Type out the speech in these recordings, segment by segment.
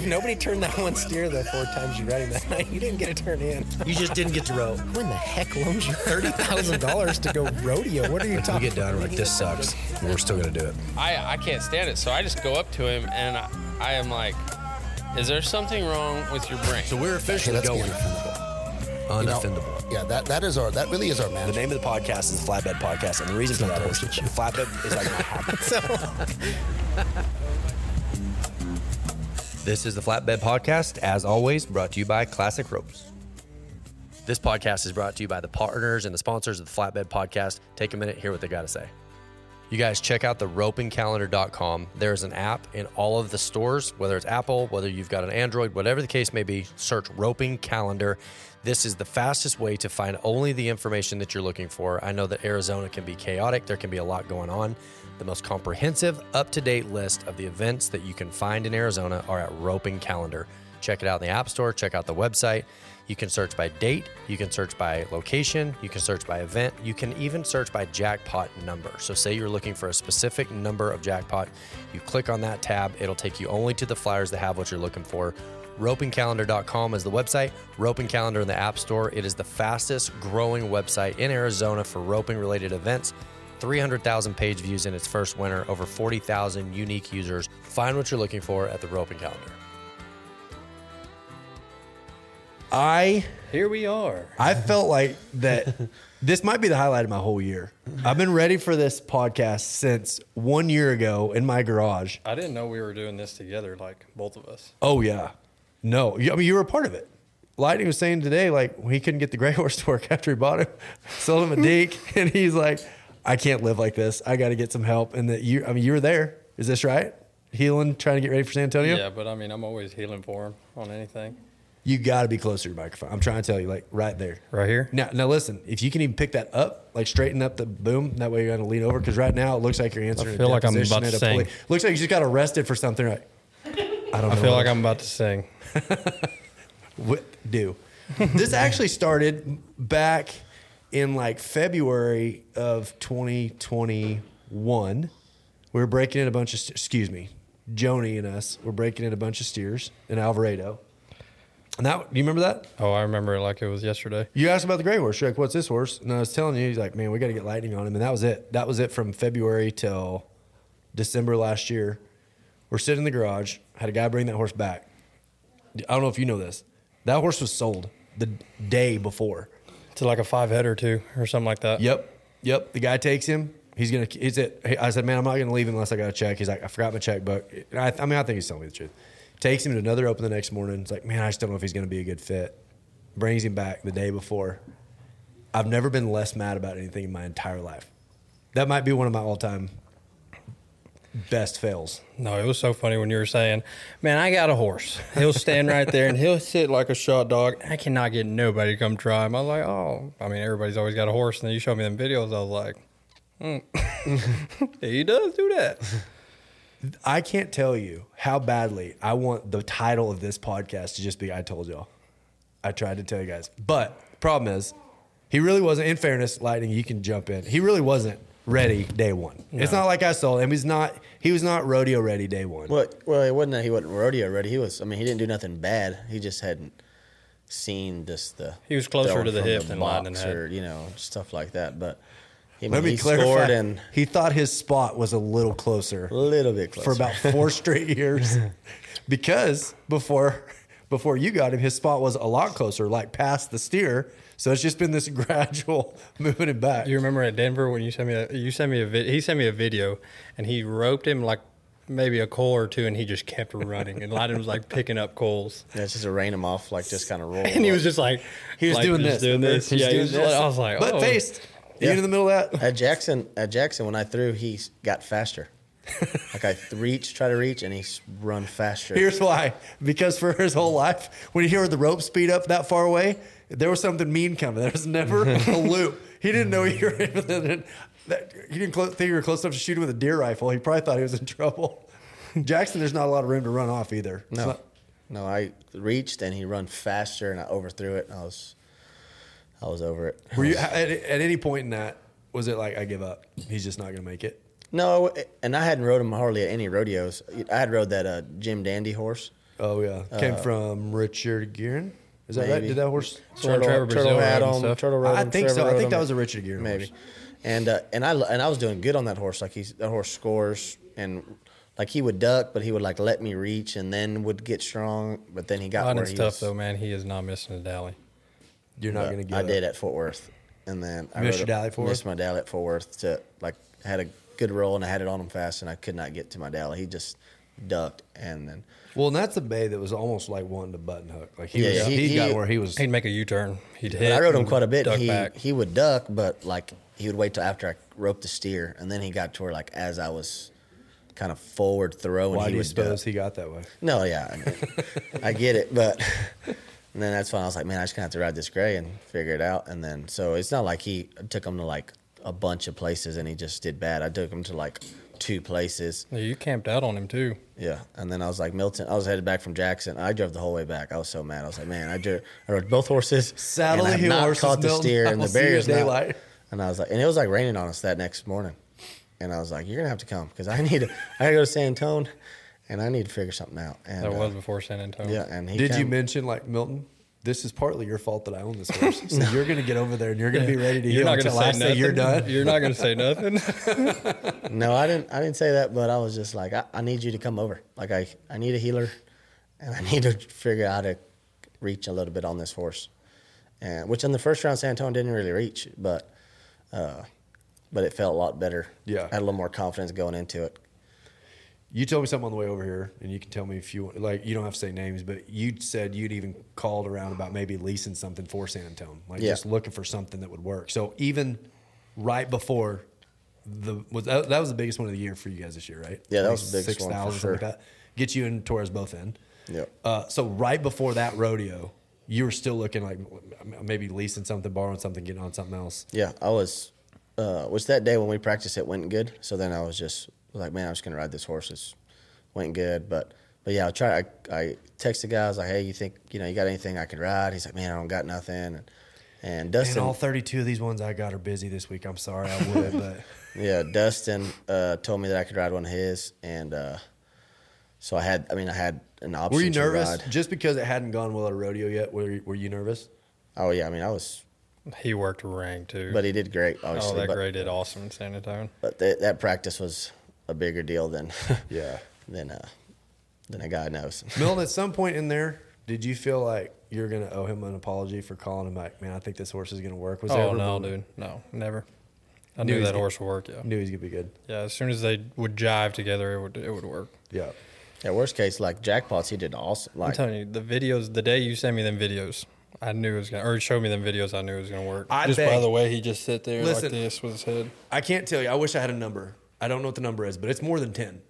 If nobody turned that one steer the four times you ran him that night, you didn't get a turn in. You just didn't get to row. Who in the heck loans you thirty thousand dollars to go rodeo? What are you talking? We get done, we're like, this sucks. We're still gonna do it. I, I can't stand it. So I just go up to him and I, I am like, is there something wrong with your brain? So we're officially let's going Undefendable. You know, yeah, that, that is our that really is our man. The name of the podcast is the Flatbed Podcast, and the reason for that is the flatbed is like my habit. This is the Flatbed Podcast, as always, brought to you by Classic Ropes. This podcast is brought to you by the partners and the sponsors of the Flatbed Podcast. Take a minute, hear what they got to say. You guys check out the ropingcalendar.com. There's an app in all of the stores, whether it's Apple, whether you've got an Android, whatever the case may be, search Roping Calendar. This is the fastest way to find only the information that you're looking for. I know that Arizona can be chaotic, there can be a lot going on. The most comprehensive, up to date list of the events that you can find in Arizona are at Roping Calendar. Check it out in the App Store, check out the website. You can search by date, you can search by location, you can search by event, you can even search by jackpot number. So, say you're looking for a specific number of jackpot, you click on that tab, it'll take you only to the flyers that have what you're looking for. Ropingcalendar.com is the website, Roping Calendar in the App Store. It is the fastest growing website in Arizona for roping related events. 300,000 page views in its first winter, over 40,000 unique users. Find what you're looking for at the Roping Calendar. I Here we are. I felt like that this might be the highlight of my whole year. I've been ready for this podcast since one year ago in my garage. I didn't know we were doing this together, like both of us. Oh yeah, no, I mean you were a part of it. Lightning was saying today like he couldn't get the gray horse to work after he bought him, sold him a deke, and he's like, I can't live like this. I got to get some help. And that you, I mean, you were there. Is this right? Heeling, trying to get ready for San Antonio. Yeah, but I mean, I'm always heeling for him on anything. You got to be closer to your microphone. I'm trying to tell you, like right there. Right here? Now, now listen. If you can even pick that up, like straighten up the boom, that way you're gonna lean over. Because right now it looks like you're answering. I feel a like I'm deposition about at to a sing. poli- Looks like you just got arrested for something. Right? I don't know. Feel like I'm about to sing. what do. this actually started back in like February of 2021. We were breaking in a bunch of, st- excuse me, Joni and us were breaking in a bunch of steers in Alvarado. And that, do you remember that? Oh, I remember it like it was yesterday. You asked about the gray horse. You're like, what's this horse? And I was telling you, he's like, man, we got to get lightning on him. And that was it. That was it from February till December last year. We're sitting in the garage, had a guy bring that horse back. I don't know if you know this. That horse was sold the day before. To like a five header two or something like that. Yep. Yep. The guy takes him. He's to, is it, I said, man, I'm not to leave unless I got a check. He's like, I forgot my checkbook. And I, I mean, I think he's telling me the truth. Takes him to another open the next morning. It's like, man, I just don't know if he's to be a good fit. Brings him back the day before. I've never been less mad about anything in my entire life. That might be one of my all time best fails. No, it was so funny when you were saying, "Man, I got a horse. He'll stand right there and he'll sit like a shot dog. I cannot get nobody to come try him." I was like, "Oh, I mean, everybody's always got a horse." And then you showed me them videos. I was like, hmm. "He does do that." I can't tell you how badly I want the title of this podcast to just be I told y'all. I tried to tell you guys. But problem is, he really wasn't, in fairness, Lightning, you can jump in. He really wasn't ready day one. It's not like I sold him. He's not he was not rodeo ready day one. Well, well, it wasn't that he wasn't rodeo ready. He was. I mean, he didn't do nothing bad. He just hadn't seen this the. He was closer to the from hip than Lightning box had. or you know stuff like that. But I mean, Let me he clarify. scored and he thought his spot was a little closer a little bit closer for about four straight years. because before before you got him, his spot was a lot closer, like past the steer. So it's just been this gradual moving it back. You remember at Denver when you sent me a, you sent me a vid, he sent me a video and he roped him like maybe a coal or two and he just kept running and Lightning was like picking up coals Yeah, it's just to rain him off, like just kind of roll. and he was just like He was like, doing this. doing remember? this. He was yeah, he doing was this. like- I was like, but oh. faced. Yeah. Even in the middle of that. at Jackson. At Jackson, when I threw, he got faster. like I reach, try to reach, and he's run faster. Here's why. Because for his whole life, when you hear the rope speed up that far away, there was something mean coming. There was never a loop. He didn't know you were that he didn't think you were close enough to shoot him with a deer rifle. He probably thought he was in trouble. Jackson, there's not a lot of room to run off either. No, not- no, I reached and he run faster, and I overthrew it. And I was, I was over it. were you at, at any point in that? Was it like I give up? He's just not going to make it. No, and I hadn't rode him hardly at any rodeos. I had rode that uh, Jim Dandy horse. Oh yeah, came from Richard Gearin. Is that right? Did that horse? the one Trevor Brazile had rode and him. stuff. Turtle rode I him, think Trevor so. I rode think that was a Richard Gearin maybe. horse. And uh, and I and I was doing good on that horse. Like he's that horse scores and like he would duck, but he would like let me reach and then would get strong. But then he got where London's he tough was, though, man. He is not missing a dally. You're not but going to get. I it. did at Fort Worth, and then I missed rode your a- dally at Fort Missed Worth? my dally at Fort Worth to like had a good roll and I had it on him fast and I could not get to my dally. He just ducked and then Well, and that's a bay that was almost like wanting to button hook. Like he Yeah, was, yeah, he, he- got he- where he was. He'd make a U-turn. He'd But hit. I rode him and quite a bit. Duck He back. he would duck, but like he would wait till after I roped the steer, and then he got to where like as I was kind of forward throwing, Why he do you would duck. suppose he got that way? No, yeah, I, mean, I get it, but and then that's when I was like, man, I just gonna have to ride this gray and figure it out. And then so it's not like he I took him to like a bunch of places and he just did bad. I took him to like two places. Yeah, you camped out on him too. Yeah, and then I was like Milton. I was headed back from Jackson. I drove the whole way back. I was so mad. I was like, man, I, drove, I rode both horses. Saddle and I've hill not horses, caught the Milton. steer, and the see you barrier's not. daylight. And I was like, and it was like raining on us that next morning. And I was like, you're gonna have to come because I need to. I gotta go to San Antone, and I need to figure something out. And That uh, was before San Antonio. yeah. And he Did you mention like Milton? This is partly your fault that I own this horse. So you're going to get over there and you're going to be ready to You're heel not until I say you're done. You're not going to say nothing. No, I didn't. I didn't say that, but I was just like, I, I need you to come over. Like I, I need a heeler, and I need to figure out how to reach a little bit on this horse. And which in the first round, San Antonio didn't really reach, but, uh, but it felt a lot better. Yeah. I had a little more confidence going into it. You told me something on the way over here, and you can tell me if you. Like, you don't have to say names, but you said you'd even called around about maybe leasing something for San Antonio, like Yeah. just looking for something that would work. So even right before the was that, that was the biggest one of the year for you guys this year, right? Yeah, that was the biggest one for 6,000, something sure. Like that. Get you and Torres both in. Yep. Uh, so right before that rodeo, you were still looking like maybe leasing something, borrowing something, getting on something else. Yeah, I was. Uh, was that day when we practiced it went good. So then I was just like, man, I'm just gonna ride this horse. It's went good, but but yeah, I try. I, I texted guys like, hey, you think you know you got anything I can ride? He's like, man, I don't got nothing. And, and And Dustin, all 32 of these ones I got are busy this week. I'm sorry, I would, but yeah, Dustin uh, told me that I could ride one of his, and uh, so I had. I mean, I had an option. were you to nervous ride. just because it hadn't gone well at a rodeo yet? Were you, were you nervous? Oh yeah, I mean, I was, he worked ring too. but he did great. oh, Obviously, that but, gray did awesome in San Antonio. but th- that practice was a bigger deal than Yeah. than uh, than a guy knows. Milton, at some point in there, did you feel like you're going to owe him an apology for calling him like, man, I think this horse is going to work? Was there Oh ever no, moment- dude, no, never. I Knew knew he's that good. horse would work. Yeah, Knew he was going to be good. yeah. As soon as they would jive together, it would it would work. Yeah. Yeah, worst case, like jackpots, he did awesome. I'm telling you, the videos, the day you sent me them videos, I knew it was gonna, or showed me them videos, I knew it was gonna work. I Just beg- by the way he just sit there Listen. like this with his head. I can't tell you. I wish I had a number. I don't know what the number is, but it's more than 10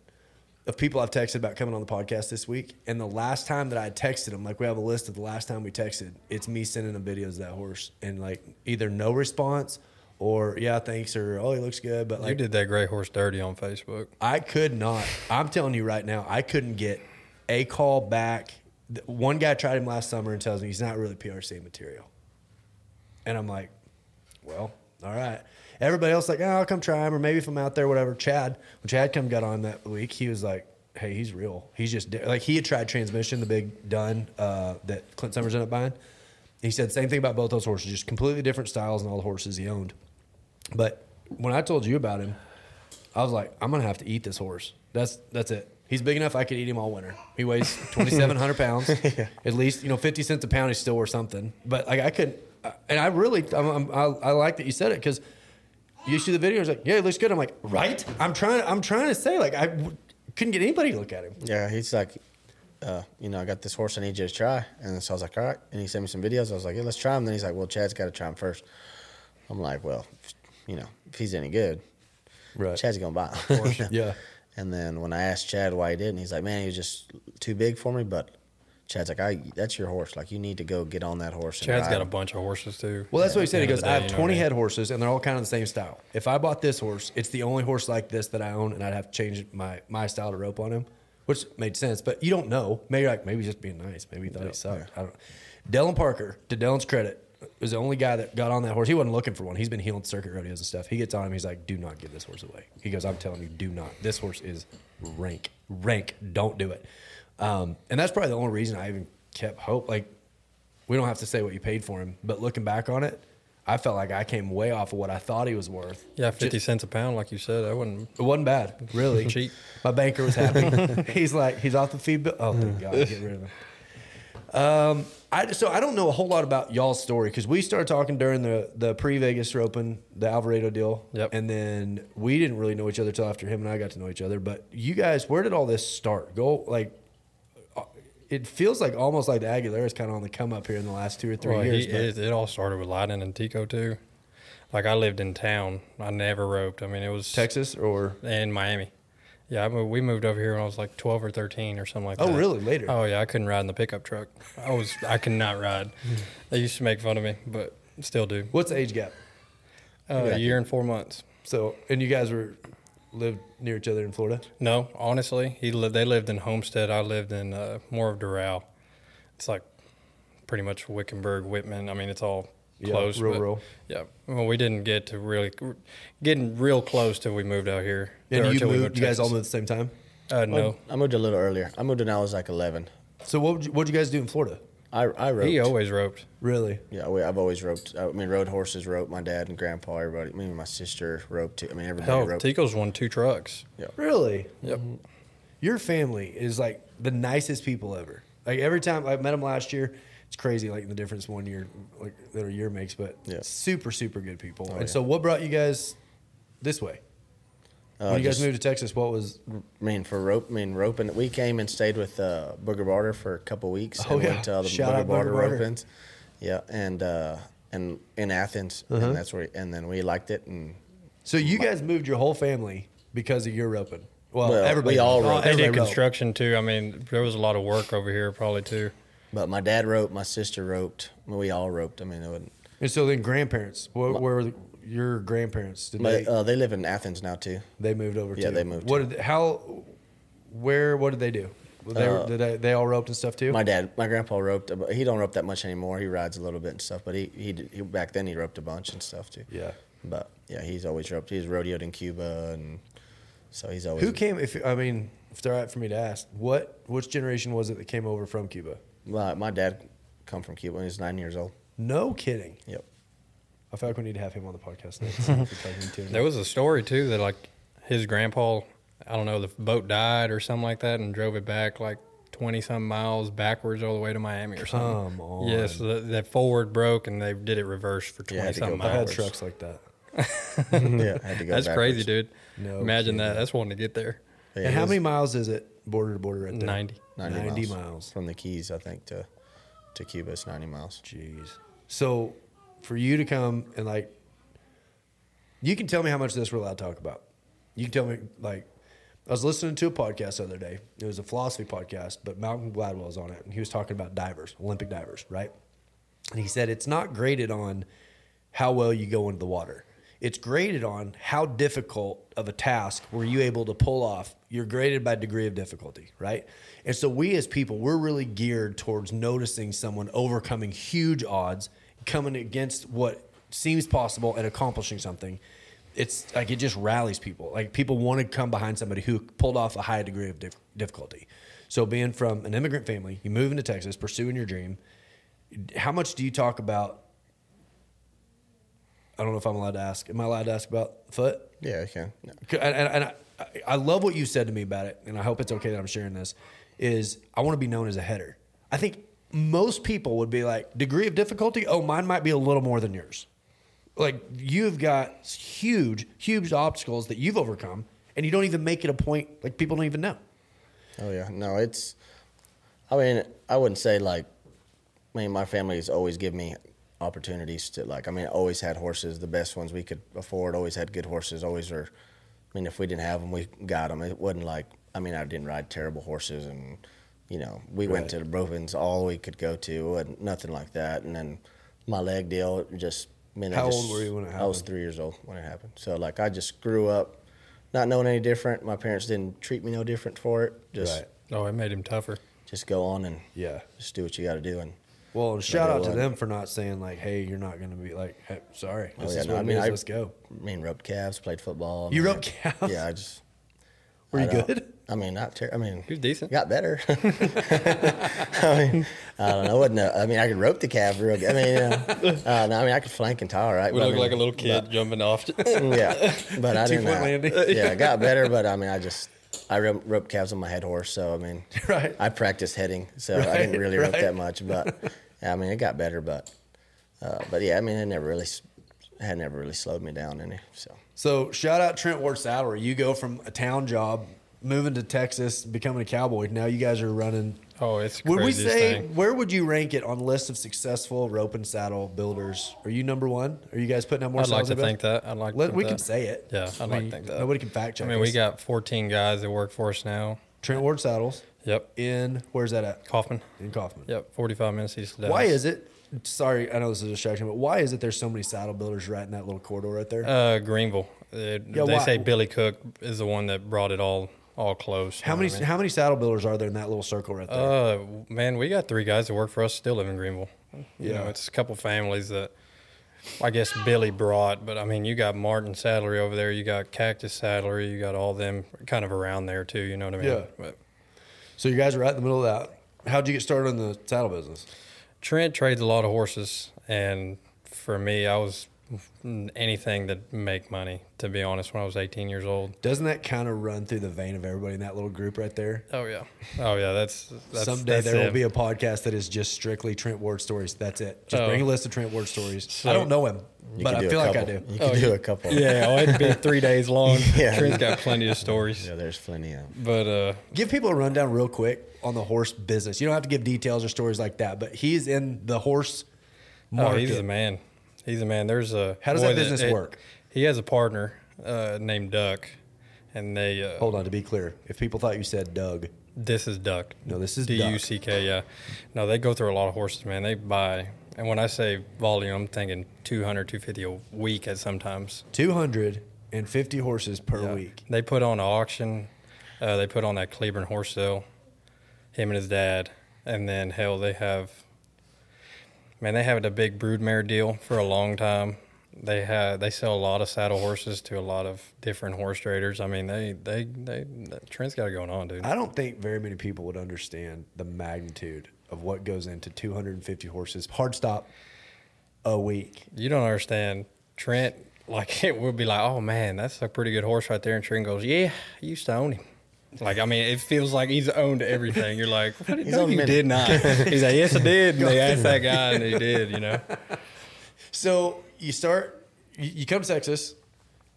of people I've texted about coming on the podcast this week. And the last time that I texted them, like we have a list of the last time we texted, it's me sending them videos of that horse and like either no response or yeah, thanks or oh, he looks good. But you did that gray horse dirty on Facebook. I could not. I'm telling you right now, I couldn't get a call back. One guy tried him last summer and tells me he's not really PRC material. And I'm like, well, all right. Everybody else like, oh, I'll come try him, or maybe if I'm out there, whatever. Chad, when Chad come got on that week, he was like, hey, he's real. He's just like he had tried transmission, the big done uh, that Clint Summers ended up buying. He said same thing about both those horses, just completely different styles and all the horses he owned. But when I told you about him, I was like, I'm gonna have to eat this horse. That's that's it. He's big enough I could eat him all winter. He weighs 2,700 pounds. At least you know 50 cents a pound. He's still worth something. But like I couldn't, and I really, I'm, I'm, I, I like that you said it because you see the video. It's like, yeah, it looks good. I'm like, right. I'm trying. I'm trying to say like I w- couldn't get anybody to look at him. yeah, he's like, uh, you know, I got this horse I need you to try. And so I was like, all right. And he sent me some videos. I was like, yeah, let's try him. Then he's like, well, Chad's got to try him first. I'm like, well, you know, if he's any good, Right. Chad's going to buy him. Yeah. And then when I asked Chad why he didn't, he's like, man, he was just too big for me. But Chad's like, I, that's your horse. Like, you need to go get on that horse. and Chad's ride got a bunch of horses too. Well, that's what he said. the He goes, the I day, have you know 20 I mean? head horses, and they're all kind of the same style. If I bought this horse, it's the only horse like this that I own, and I'd have to change my my style to rope on him, which made sense. But you don't know. Maybe like maybe he's just being nice. Maybe he thought he sucked. I don't. Dylan Parker, to Dylan's credit, was the only guy that got on that horse. He wasn't looking for one. He's been heeling circuit rodeos and stuff. He gets on him. He's like, "Do not give this horse away." He goes, "I'm telling you, do not. This horse is rank, rank. Don't do it." Um, and that's probably the only reason I even kept hope. Like, we don't have to say what you paid for him, but looking back on it, I felt like I came way off of what I thought he was worth. Yeah, fifty Ju- cents a pound, like you said. I wouldn't. It wasn't bad, really. Cheap. My banker was happy. he's like, he's off the feed bill. Oh, thank God, get rid of him. Um, I so I don't know a whole lot about y'all's story because we started talking during the the pre Vegas Open, the Alvarado deal. Yep. And then we didn't really know each other till after him and I got to know each other. But you guys, where did all this start? Go like. It feels like almost like the Aguilera is kind of on the come up here in the last two or three Well, years. he, but- it, it all started with Lightning and Tico too. Like I lived in town. I never roped. I mean, it was Texas or in Miami. Yeah, I moved, we moved over here when I was like twelve or thirteen or something like that. Oh, really? Later? Oh yeah, I couldn't ride in the pickup truck. I was I could not ride. They used to make fun of me, but still do. what's the age gap? Uh, a year and four months. So and you guys were lived near each other in Florida. No, honestly, he lived. They lived in Homestead. I lived in uh, more of Doral. It's like pretty much Wickenburg, Whitman. I mean, it's all Yeah, close. real, but- real. Yeah. Well, we didn't get to really getting real close till we moved out here. And Or you till we moved. You guys all moved at the same time. Uh, no, I moved a little earlier. I moved when I was like 11. So what would you, what'd you guys do in Florida? I I roped. he always roped. Really? Yeah, we, I've always roped. I mean, rode horses, roped. My dad and grandpa, everybody. Me and my sister roped too. I mean, everybody Hell, roped. Tico's won two trucks. Yeah. Really? Yep. Mm-hmm. Your family is like the nicest people ever. Like every time I met them last year, it's crazy like the difference one year like that a year makes. But Yeah. super super good people. Oh, and yeah. so what brought you guys this way? Uh, when you guys just- moved to Texas, what was? I mean, for rope, I mean, roping. We came and stayed with uh, Booger Barter for a couple weeks. Oh, and yeah. Went to all the Shout Booger out Barter Booger Barter. ropings. Yeah, and uh, and in Athens, Uh-huh. and that's where. And then we liked it, and So you guys moved your whole family because of your roping. Well, Well, everybody. we all roped. roped. They Everybody did roped. construction too. I mean, there was a lot of work over here, probably too. but my dad roped, my sister roped, we all roped. I mean, it wasn't. And so then grandparents. Where, where were the- your grandparents? Did But they uh, they live in Athens now too. they moved over? yeah, too? they moved What did how? Where? What did they do? They, were- Uh, did they, they all roped and stuff too? My dad, my grandpa roped. but He don't rope that much anymore. He rides a little bit and stuff. But he he, he back then he roped a bunch and stuff too. Yeah. But yeah, he's always roped. He's rodeoed in Cuba, and so he's always. Who came? If I mean, if all right for me to ask, what which generation was it that came over from Cuba? My, my dad come from Cuba when he was nine years old. No kidding. Yep. I feel like we need to have him on the podcast next. if we're talking to him. There was a story too that like his grandpa, I don't know, the boat died or something like that, and drove it back like twenty some miles backwards all the way to Miami or something. Come on. Yes, the, that forward broke and they did it reverse for twenty had to go some I've had trucks like that. yeah, I had to go. That's crazy, dude. No Imagine that. That's wanting to get there. Yeah, and how many miles is it border to border right there? 90. 90, 90 miles. miles. from the Keys, I think, to to Cuba. It's ninety miles. Jeez. So for you to come and like, you can tell me how much this we're allowed to talk about. You can tell me like, I was listening to a podcast the other day. It was a philosophy podcast, but Malcolm Gladwell was on it, and he was talking about divers, Olympic divers, right? And he said it's not graded on how well you go into the water. It's graded on how difficult of a task were you able to pull off. You're graded by degree of difficulty, right? And so we as people, we're really geared towards noticing someone overcoming huge odds, coming against what seems possible and accomplishing something. It's like it just rallies people. Like people want to come behind somebody who pulled off a high degree of dif- difficulty. So being from an immigrant family, you move into Texas, pursuing your dream. How much do you talk about I don't know if I'm allowed to ask. Am I allowed to ask about foot? Yeah, I can. No. And, and, and I, I love what you said to me about it, and I hope it's okay that I'm sharing this. Is I want to be known as a header. I think most people would be like degree of difficulty. Oh, mine might be a little more than yours. Like you've got huge, huge obstacles that you've overcome, and you don't even make it a point. Like people don't even know. Oh yeah, no, it's. I mean, I wouldn't say like. I mean, my family's always given me opportunities to like. I mean, always had horses, the best ones we could afford. Always had good horses. Always were. I mean, if we didn't have them, we got them. It wasn't like. I mean, I didn't ride terrible horses, and you know, we went to the Brovins all we could go to. and nothing like that. And then my leg deal just. I mean, I How just- old were you when it happened? I was three years old when it happened. So like, I just grew up, not knowing any different. My parents didn't treat me no different for it. Just Right. Oh, it made him tougher. just go on and Yeah. just do what you got to do. And Well, and shout out to them for not saying like, "Hey, you're not going to be like, hey, sorry, Oh, yeah, is no, what I mean, is. I- Let's go." I mean, roped calves, played football. You mean, roped calves? Yeah, I just. Were you I know. good? I mean, not ter- I mean, He was decent. got better. I mean, I don't know. Wasn't a, I mean, I could rope the calf real good. I mean, you know, uh, no, I mean, I could flank and tie right? We but I look mean, like a little kid jumping off. yeah, but I didn't. Two-point Uh, yeah, I got better, but I mean, I just I ro- roped calves on my head horse, so I mean, Right. I practiced heading, so I didn't really rope right. that much. But yeah, I mean, it got better, but uh, but yeah, I mean, it never really had never really slowed me down any. So So shout out Trent Ward Saddlery. You go from a town job, moving to Texas, becoming a cowboy. Now you guys are running. Oh, it's Would we say thing. where would you rank it on the list of successful rope and saddle builders? Are you number one? Are you guys putting out more? I'd like to think that. I'd like. To Let, we that. can say it. Yeah, I'd I like mean, to think that. Nobody can fact check. I mean, we got 14 guys that work for us now. Trent Ward Saddles Yep. in where's that at? Kaufman. In Kaufman. Yep. 45 minutes east of Dallas. Why is it? Sorry, I know this is a distraction, but why is it there's so many saddle builders right in that little corridor right there? Uh, Greenville. They, Yeah, they why- say Billy Cook is the one that brought it all all close. how many I mean? how many saddle builders are there in that little circle right there? Uh, man, we got three guys that work for us still live in Greenville. You Yeah. know, it's a couple families that I guess Billy brought, but I mean, you got Martin Saddlery over there, you got Cactus Saddlery, you got all them kind of around there too. You know what I mean? Yeah. But so you guys are right in the middle of that. How'd you get started in the saddle business? Trent trades a lot of horses, and for me, I was anything that make money. To be honest, when I was 18 years old. Doesn't that kind of run through the vein of everybody in that little group right there? Oh yeah, oh yeah. That's, that's Someday that's there will be a podcast that is just strictly Trent Ward stories. That's it. Just Oh. bring a list of Trent Ward stories. I don't know him, you but I feel like I do. You could Oh, do you- a couple. Yeah, oh, it'd be three days long. Yeah. Trent's got plenty of stories. Yeah, there's plenty of. But uh, Give people a rundown real quick on the horse business. You don't have to give details or stories like that, but he's in the horse oh, market. he's a man. He's a man. There's a How does that business it- work? He has a partner uh, named Duck, and they. Uh, Hold on, to be clear, if people thought you said Doug, This is Duck. No, this is D U C K. Yeah. No, they go through a lot of horses, man. They buy, and when I say volume, I'm thinking 200, 250 a week at sometimes. 250 horses per Yeah. week. They put on an auction. Uh, they put on that Cleburne horse sale. Him and his dad, and then hell, they have. Man, they have a big broodmare deal for a long time. They have they sell a lot of saddle horses to a lot of different horse traders. I mean, they they they Trent's got it going on, dude. I don't think very many people would understand the magnitude of what goes into 250 horses, hard stop a week. You don't understand. Trent, like, it would be like, oh man, that's a pretty good horse right there. And Trent goes, yeah, I used to own him. Like, I mean, it feels like he's owned everything. You're like, what, He's no, you minute. did not. He's like, yes, I did. And they asked that guy, and he did, you know. So you start, you, come to Texas,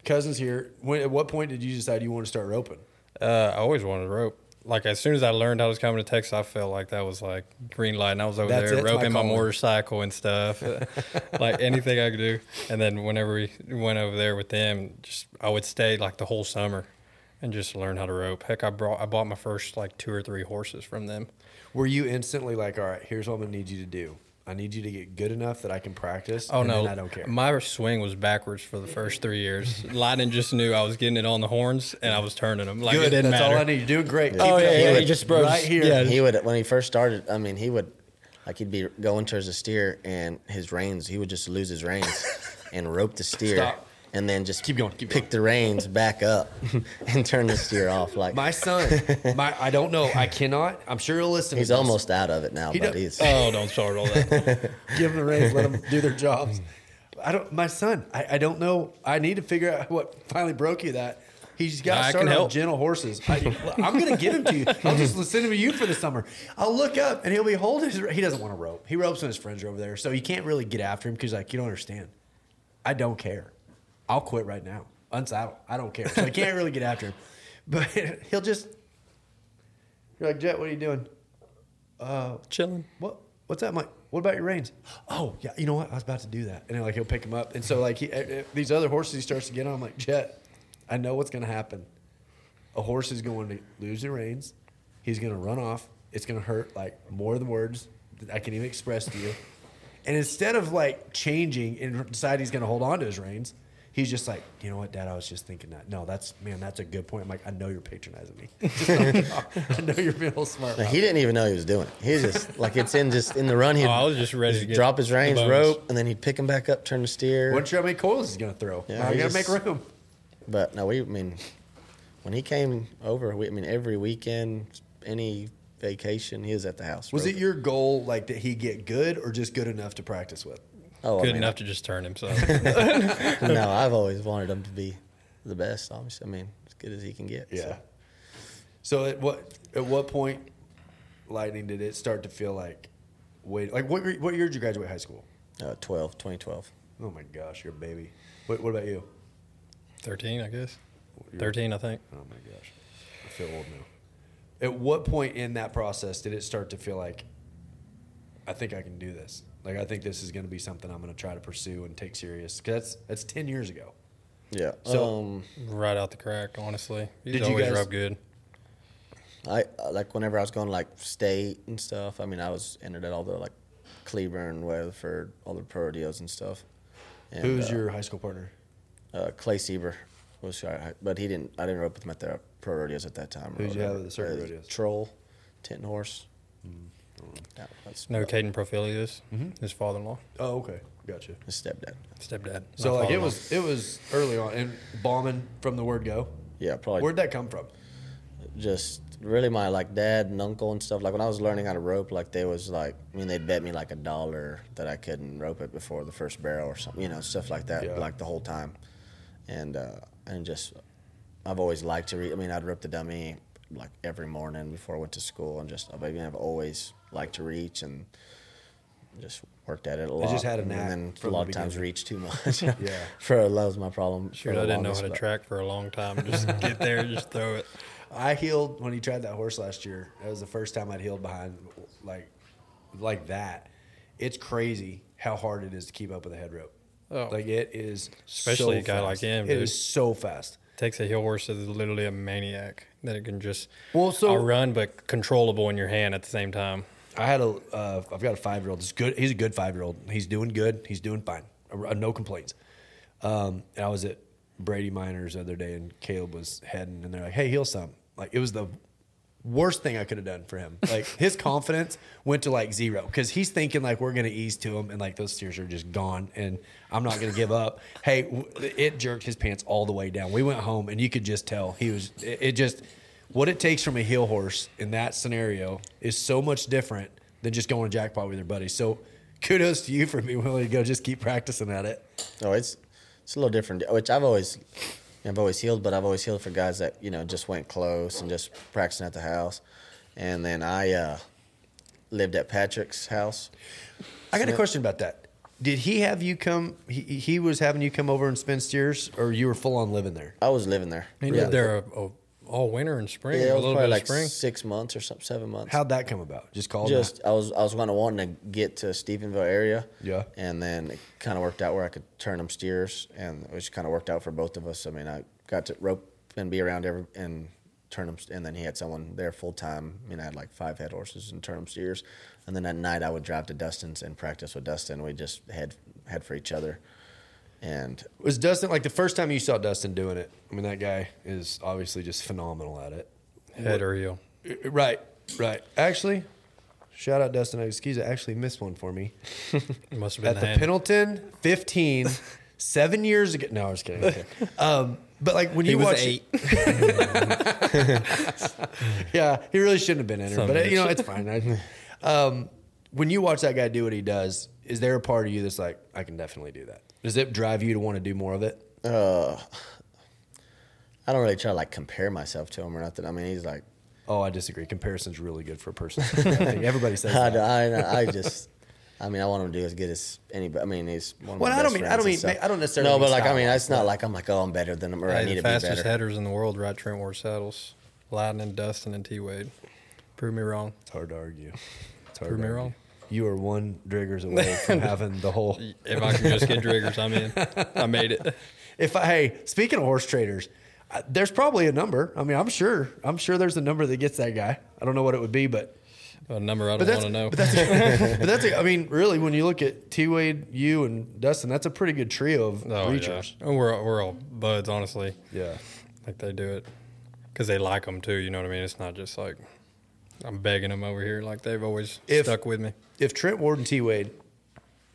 cousins here. When, at what point did you decide you want to start roping? Uh, I always wanted to rope. Like, as soon as I learned I was coming to Texas, I felt like that was like green light. And I was over That's there it, it's my roping my, motorcycle and stuff, like anything I could do. And then whenever we went over there with them, just I would stay like the whole summer and just learn how to rope. Heck, I brought I bought my first like two or three horses from them. Were you instantly like, all right, here's what I'm going to need you to do. I need you to get good enough that I can practice. Oh and no, then I don't care. My swing was backwards for the first three years. Lightning just knew I was getting it on the horns and I was turning them. Like Good. it didn't That's matter. all I need. You're doing great. Oh it yeah, up. yeah, would- he just broke right here. Yeah, He would when he first started. I mean, he would like he'd be going towards the steer, and his reins. He would just lose his reins and rope the steer, Stop. And then just Keep going, keep pick going. the reins back up and turn the steer off. Like My son, my I don't know. I cannot. I'm sure he'll listen. he's to almost out of it now, He but he's Oh, don't start all that. give them the reins, let them do their jobs. I don't. My son, I, I don't know. I need to figure out what finally broke you that. He's got I to can start on help. gentle horses. I, am going to give him to you. I'll just listen to you for the summer. I'll look up and he'll be holding his. He doesn't want to rope. He ropes when his friends are over there, so you can't really get after him because like you don't understand. I don't care. I'll quit right now. Unsaddle. I don't care. So I can't really get after him. But he'll just. You're like Jet. What are you doing? Uh chilling. what what's that Mike? What about your reins? Oh yeah, you know what? I was about to do that, and then, like he'll pick him up, and so like he, eh, eh, these other horses he starts to get on. I'm like Jet, I know what's going to happen. A horse is going to lose the reins. He's going to run off. It's going to hurt like more than words that I can even express to you. And instead of like changing and decide he's going to hold on to his reins, he's just like, you know what, Dad? I was just thinking that. No, that's man, that's a good point. I'm like, I know you're patronizing me. Just knock it off. I know you're being a little smart. Like, about he didn't even know he was doing. it. He was just like it's in just in the run. He'd Oh, I was just ready to drop his reins, rope, and then he'd pick him back up, turn the steer. Wasn't sure how many coils he's going to throw. Yeah, now he got to make room. But no, we I mean when he came over, we, I mean, every weekend, any vacation, he was at the house. Was it your goal like that he get good or just good enough to practice with? Oh, I Good mean, enough to just turn himself. no, I've always wanted him to be the best. Obviously, I mean, as good as he can get. Yeah. So at what at what point, Lightning, did it start to feel like, wait, like what year- what year did you graduate high school? So, uh, 12, 2012. Oh my gosh, you're a baby. What, what about you? 13, I guess. You're- 13, I think. Oh my gosh, I feel old now. At what point in that process did it start to feel like, I think I can do this? Like I think this is going to be something I'm going to try to pursue and take serious. 'Cause that's that's ten years ago. Yeah. So- um, Right out the crack, honestly. He's Did you guys- rub good. I uh, like whenever I was going like state and stuff. I mean, I was entered at all the like Cleburne, Weatherford, all the pro rodeos and stuff. And, Who's uh, your high school partner? uh, Clay Sieber was, I, but he didn't. I didn't rope with him at the pro rodeos at that time. Who'd you have at the circuit rodeos? Troll, Tent Horse. Yeah, that's No, Caden Profilius, his father-in-law, Oh, okay, gotcha. his stepdad. stepdad. So like it father-in-law. was it was early on and bombing from the word go. Yeah, probably. Where'd that come from? just really my like dad and uncle and stuff. Like when I was learning how to rope, like they was like, I mean, they'd bet me like a dollar that I couldn't rope it before the first barrel or something, you know, stuff like that, Yeah. like the whole time. And uh, and just, I've always liked to read. I mean, I'd rope the dummy like every morning before I went to school, and just oh, I mean, I've always liked to reach and just worked at it a lot. I just had a and then from a lot the of times reach too much. Yeah. for that was my problem. Sure, I didn't know how to but- track for a long time. Just get there, just throw it. I heeled when he tried that horse last year. That was the first time I'd heeled behind like like that. It's crazy how hard it is to keep up with a head rope. Oh. Like it is, Especially so a guy like him, It dude. is so fast. Takes a heel horse that is literally a maniac that it can just Well, so- run, but controllable in your hand at the same time. I had a, uh, I've got a five year old. He's good. He's a good five year old. He's doing good. He's doing fine. Uh, No complaints. Um, and I was at Brady Minor's the other day, and Caleb was heading, and they're like, "Hey, heel some." Like it was the worst thing I could have done for him. Like his confidence went to like zero because he's thinking like we're gonna ease to him, and like those steers are just gone, and I'm not gonna give up. Hey, w- it jerked his pants all the way down. We went home, and you could just tell he was. It, it just what it takes from a heel horse in that scenario is so much different than just going to jackpot with your buddy. So kudos to you for being willing to go just keep practicing at it. Oh, it's it's a little different. Which I've always I've always heeled, but I've always heeled for guys that you know just went close and just practicing at the house. And then I uh, lived at Patrick's house. I got a question about that. Did he have you come? He, he was having you come over and spend steers, or you were full on living there? I was living there. He Yeah. lived there a, a, all winter and spring, Yeah, it a was little probably bit like spring. six months or something, seven months. How'd that come about? Just called. just I was I was kind of wanting to get to Stephenville area. Yeah. And then it kind of worked out where I could turn them steers, and it just kind of worked out for both of us. I mean, I got to rope and be around every and turn them, and then he had someone there full time. I mean, I had like five head horses and turn them steers, and then at night I would drive to Dustin's and practice with Dustin. We just had head for each other, and Was Dustin like the first time you saw Dustin doing it? I mean, that guy is obviously just phenomenal at it. Head or heel. Right, right. Actually, shout out Dustin Egusquiza. Actually missed one for me must have been at the, the. Pendleton 15, seven years ago. No, I was kidding. Okay. Um, but like when He you was watch, eight. yeah, he really shouldn't have been in Some but uh, you know it's fine. I, um, when you watch that guy do what he does, is there a part of you that's like, I can definitely do that? Does it drive you to want to do more of it? uh, I don't really try to like compare myself to him or nothing. I mean, he's like Oh, I disagree. Comparison's really good for a person. Everybody says I, that. I, I just, I mean, I want him to do as good as anybody. I mean, he's one of Well, my I don't mean- I don't mean- stuff. I don't necessarily No, but like, I mean, it's not like I'm like, oh, I'm better than him or I need to be better. fastest better. headers in the world ride Trent Ward saddles. Lightning, Dustin, and T Wade. Prove me wrong. It's hard to argue. It's hard Prove to me argue. wrong. You are one Driggers away from having the whole. If I can just get Driggers, I'm in. I made it. If I, hey, speaking of horse traders, uh, there's probably a number. I mean, I'm sure. I'm sure there's a number that gets that guy. I don't know what it would be, but A number I don't want to know. but that's but that's. A, I mean, really, when you look at T Wade, you and Dustin, that's a pretty good trio of oh, reachers. yeah. And we're, we're all buds, honestly. Yeah. Like they do it because they like them too. You know what I mean? It's not just like I'm begging them over here. Like they've always If- stuck with me. If Trent Ward and T Wade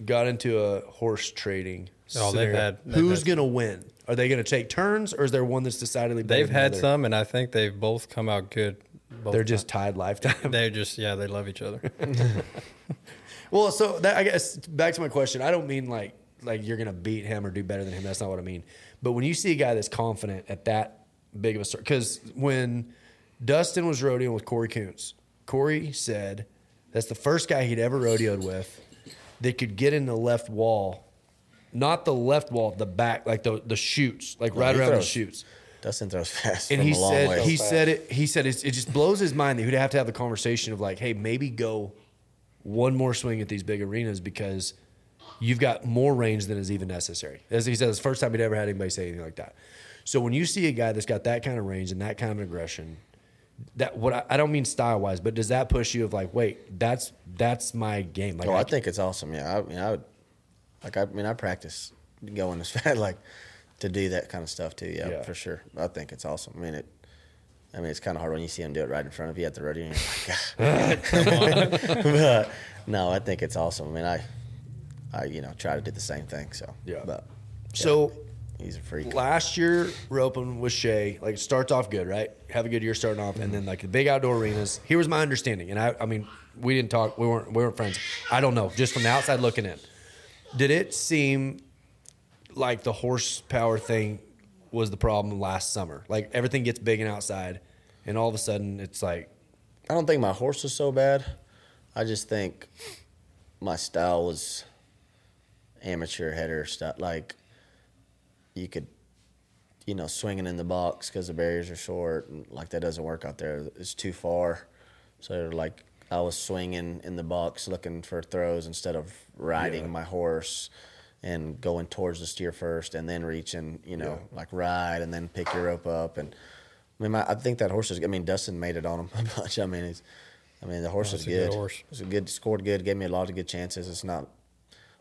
got into a horse trading, Oh, they've had- they've who's had- gonna win? Are they going to take turns, or is there one that's decidedly better? They've than had the other? some, and I think they've both come out good. Both They're just tied lifetime. They're just yeah, they love each other. Well, so that I guess back to my question. I don't mean like like you're gonna beat him or do better than him. That's not what I mean. But when you see a guy that's confident at that big of a start, because when Dustin was rodeoing with Kory Koontz, Kory said that's the first guy he'd ever rodeoed with that could get in the left wall, not the left wall, the back, like the the shoots, like right he around the throws- shoots. Dustin throws fast And he said he said it he said it's, it just blows his mind that he'd have to have the conversation of like, hey, maybe go one more swing at these big arenas because you've got more range than is even necessary. As he said, it's the first time he'd ever had anybody say anything like that. So when you see a guy that's got that kind of range and that kind of aggression, that what I, I don't mean style wise, but does that push you of like, wait, that's that's my game? Like Oh, I I think it's awesome. Yeah, I mean, I would, like, I mean, I practice going as fast, like, to do that kind of stuff too. Yeah, Yeah. for sure. I think it's awesome. I mean, it. I mean, it's kind of hard when you see him do it right in front of you at the rodeo. And you're like, "God." Ah, but no, I think it's awesome. I mean, I, I, you know, try to do the same thing. So Yeah. but yeah, so. He's a freak. Last year, roping with Shay, like it starts off good, right? Have a good year starting off, and then like the big outdoor arenas. Here was my understanding, and I, I mean, we didn't talk, we weren't, we weren't friends. I don't know, just from the outside looking in, did it seem like the horsepower thing was the problem last summer? Like everything gets big and outside, and all of a sudden it's like, I don't think my horse was so bad. I just think my style was amateur header stuff. Like you could, you know, swinging in the box because the barriers are short, and like that doesn't work out there. It's too far. So like I was swinging in the box, looking for throws instead of riding Yeah. my horse. And going towards the steer first, and then reaching, you know, like ride, and then pick your rope up, and I mean, my, I think that horse is. I mean, Dustin made it on him a bunch. I mean, he's. I mean, the horse Oh, is good good. horse. It's a good, scored good, gave me a lot of good chances. It's not.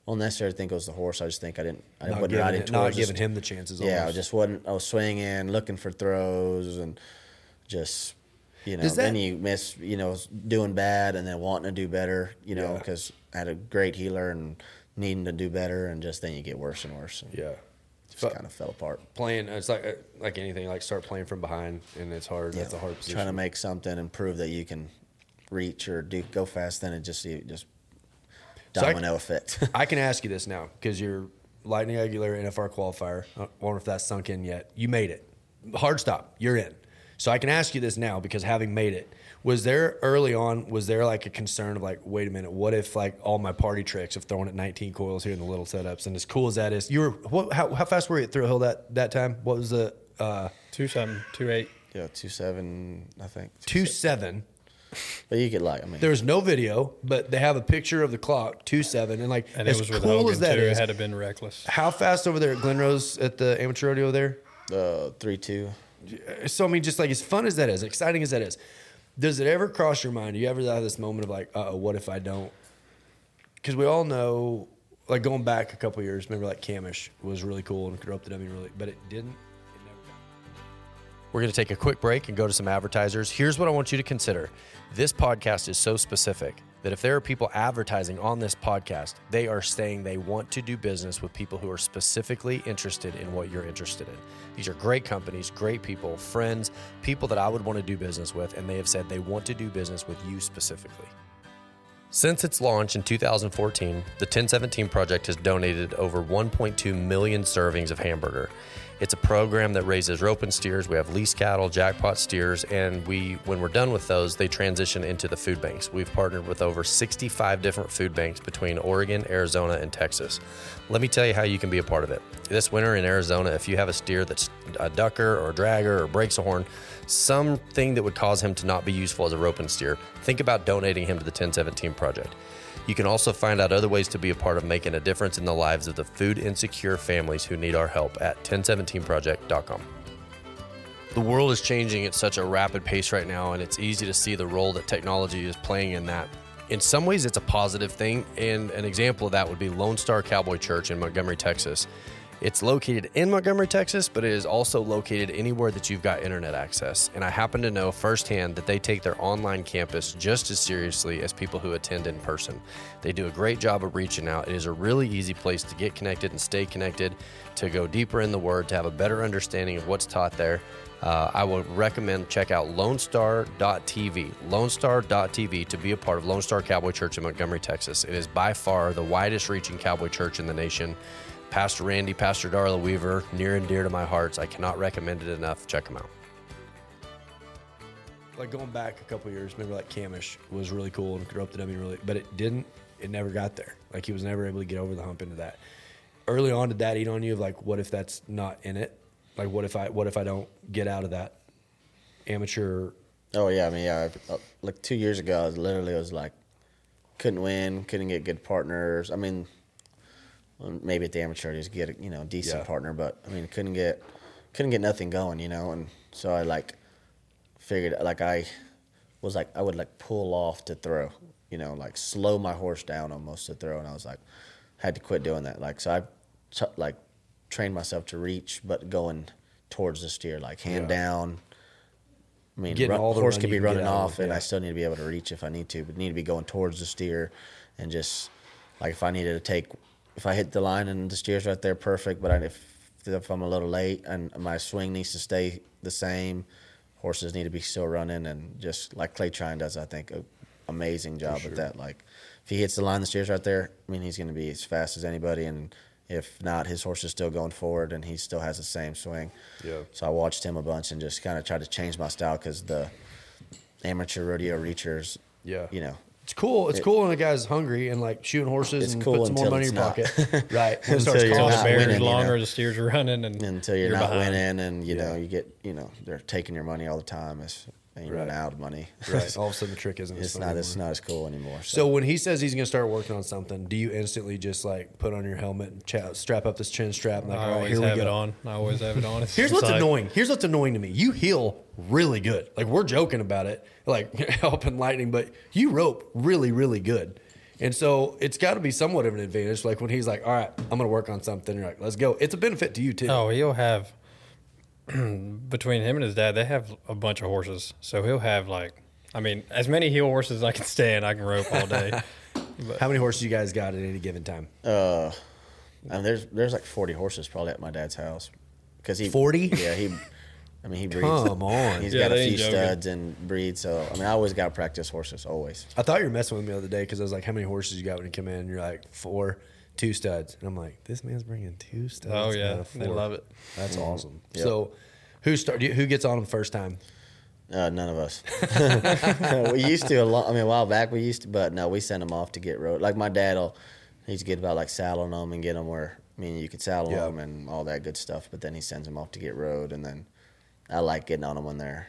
I don't necessarily think it was the horse. I just think I didn't. I not wasn't riding it- not towards the giving st- him the chances. Yeah, I just wasn't. I was swinging, looking for throws, and just you know. That- then you miss. You know, doing bad, and then wanting to do better. You know, Yeah. because I had a great heeler and needing to do better, and just then you get worse and worse. And yeah. just But- kind of fell apart. Playing, it's like uh, like anything. Like start playing from behind, and it's hard. That's a hard position. Trying to make something and prove that you can reach or do go fast, then it just you just So I- effect. I can ask you this now because you're Lightning Aguilera NFR qualifier. I wonder if that's sunk in yet. You made it. Hard stop. You're in. So I can ask you this now because having made it, was there early on, was there like a concern of like, wait a minute, what if like all my party tricks of throwing at 19 coils here in the little setups and as cool as that is, you were, what, how, how fast were you at Thrill Hill that, that time? What was the, uh, two something, two eight. yeah, two seven, I think. two seven. seven? But you could like, I mean, There's no video, but they have a picture of the clock, two seven, and like And as it was with cool Hogan as that too. is, It had to been reckless. how fast over there at Glen Rose at the amateur rodeo there? uh, three two. So I mean, just like as fun as that is, exciting as that is, does it ever cross your mind? Do you ever have this moment of like, uh oh, what if I don't? Because we all know, like going back a couple years, remember like Camish was really cool and could rope the dummy really, but it didn't. We're going to take a quick break and go to some advertisers. Here's what I want you to consider this podcast is so specific that if there are people advertising on this podcast, they are saying they want to do business with people who are specifically interested in what you're interested in. These are great companies, great people, friends, people that I would want to do business with, and they have said they want to do business with you specifically. Since its launch in 2014, the 1017 Project has donated over 1.2 million servings of hamburger. It's a program that raises rope and steers. We have lease cattle, jackpot steers, and we, when we're done with those, they transition into the food banks. We've partnered with over 65 different food banks between Oregon, Arizona, and Texas. Let me tell you how you can be a part of it. This winter in Arizona, if you have a steer that's a ducker or a dragger or breaks a horn, something that would cause him to not be useful as a rope and steer, think about donating him to the 1017 Project. You can also find out other ways to be a part of making a difference in the lives of the food insecure families who need our help at 1017project.com. The world is changing at such a rapid pace right now, and it's easy to see the role that technology is playing in that. In some ways, it's a positive thing, and an example of that would be Lone Star Cowboy Church in Montgomery, Texas. It's located in Montgomery, Texas, but it is also located anywhere that you've got internet access. And I happen to know firsthand that they take their online campus just as seriously as people who attend in person. They do a great job of reaching out. It is a really easy place to get connected and stay connected, to go deeper in the Word, to have a better understanding of what's taught there. Uh, I would recommend check out LoneStar.tv, LoneStar.tv to be a part of Lone Star Cowboy Church in Montgomery, Texas. It is by far the widest reaching cowboy church in the nation. Pastor Randy, Pastor Darla Weaver, near and dear to my hearts. I cannot recommend it enough. Check them out. Like going back a couple years, remember like Camish was really cool and could rope the dummy really, but it didn't. It never got there. Like he was never able to get over the hump into that. Early on, did that eat on you? Of like, what if that's not in it? Like, what if I what if I don't get out of that amateur? Oh yeah, I mean yeah, I- uh, like two years ago, I was literally was like, couldn't win, couldn't get good partners. I mean, well, maybe at the amateur just get a you know decent Yeah. partner, but I mean couldn't get couldn't get nothing going, you know, and so I like figured like I was like I would like pull off to throw, you know, like slow my horse down almost to throw, and I was like had to quit doing that. Like so I t- like trained myself to reach, but going towards the steer, like hand Yeah. down. I mean, Getting run, all the horse could be running of off, and yeah. I still need to be able to reach if I need to, but need to be going towards the steer, and just like if I needed to take, if I hit the line and the steer's right there, perfect. But if if I'm a little late and my swing needs to stay the same, horses need to be still running, and just like Clay Tryan does, I think a amazing job at that. Like if he hits the line, the steer's right there. I mean, he's going to be as fast as anybody, and if not, his horse is still going forward, and he still has the same swing. Yeah. So I watched him a bunch and just kind of tried to change my style because the amateur rodeo reachers, Yeah. you know, It's cool. It's cool when a guy's hungry and like shooting horses It's and cool put some more money in your it's pocket. right. When it starts Until you're not bear's winning, you longer, know. the steers are running, and until you're, not behind. winning and you know Yeah. you get you know they're taking your money all the time as and you run Right. out of money. Right. All of a sudden, the trick isn't. as it's fun not it's not as cool anymore. So when he says he's going to start working on something, do you instantly just like put on your helmet and cha- strap up this chin strap and like, I all right, always here we have go? it on. I always have it on. It's Here's what's like- annoying. Here's what's annoying to me. You heel really good. Like we're joking about it, like helping lightning, but you rope really, really good. And so it's got to be somewhat of an advantage. Like when he's like, "All right, I'm going to work on something," you're like, "Let's go." It's a benefit to you too. Oh, he'll have between him and his dad. They have a bunch of horses, so he'll have like, I mean, as many heel horses as I can stand. I can rope all day. How many horses you guys got at any given time? uh, I mean, there's there's like 40 horses probably at my dad's house because he 40? Yeah, he. I mean, he breeds. Come on. He's Yeah, got a few studs and breeds. So I mean, I always got to practice horses always. I thought you were messing with me the other day because I was like, "How many horses you got when you come in?" And you're like, four, two studs." And I'm like, "This man's bringing two studs." Oh, yeah. out They love it. That's awesome. Yep. So, who start? Who gets on them first time? Uh, none of us. we used to a lot. I mean, a while back we used to, but no, we send them off to get rode. Like my dad'll, he's good about like saddling them and get them where I mean you could saddle Yeah. them and all that good stuff. But then he sends them off to get rode, and then I like getting on them when they're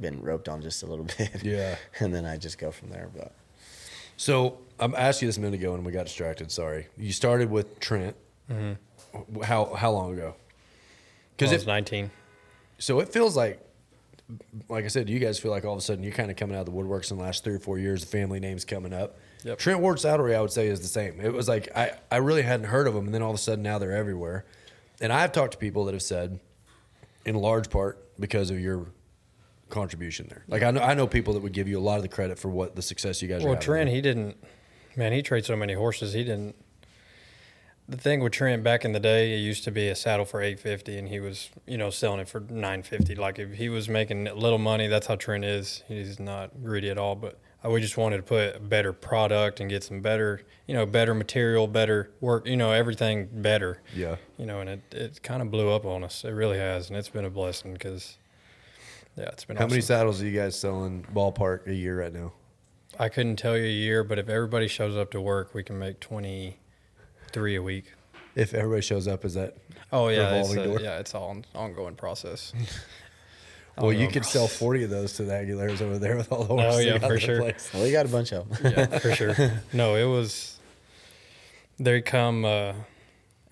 been roped on just a little bit. Yeah. and then I just go from there. But So I'm asked you this a minute ago and we got distracted. Sorry. You started with Trent. How how long ago? Because Because it's 19. so it feels like, like I said, you guys feel like all of a sudden you're kind of coming out of the woodworks in the last three or four years. The family name's coming up. Yep. Trent Ward Saddlery, I would say, is the same. It was like I I really hadn't heard of them, and then all of a sudden now they're everywhere. And I've talked to people that have said, in large part because of your contribution there. Like I know I know people that would give you a lot of the credit for what the success you guys. Well, Trent, he didn't. Man, he traded so many horses. He didn't. The thing with Trent back in the day, it used to be a saddle for eight fifty, and he was, you know, selling it for nine fifty. Like if he was making little money, that's how Trent is. He's not greedy at all. But uh, we just wanted to put a better product and get some better, you know, better material, better work, you know, everything better. Yeah. You know, and it it kind of blew up on us. It really has, and it's been a blessing because, yeah, it's been. How many saddles are you guys selling ballpark a year right now? I couldn't tell you a year, but if everybody shows up to work, we can make twenty three a week. If everybody shows up, is that Oh yeah, it's a, door? yeah, it's all an ongoing process. Well, you could sell forty of those to the Aguilers over there with all the horses. Oh, yeah, for sure. place. well, we got a bunch of them. yeah, for sure. No, it was. They come, uh,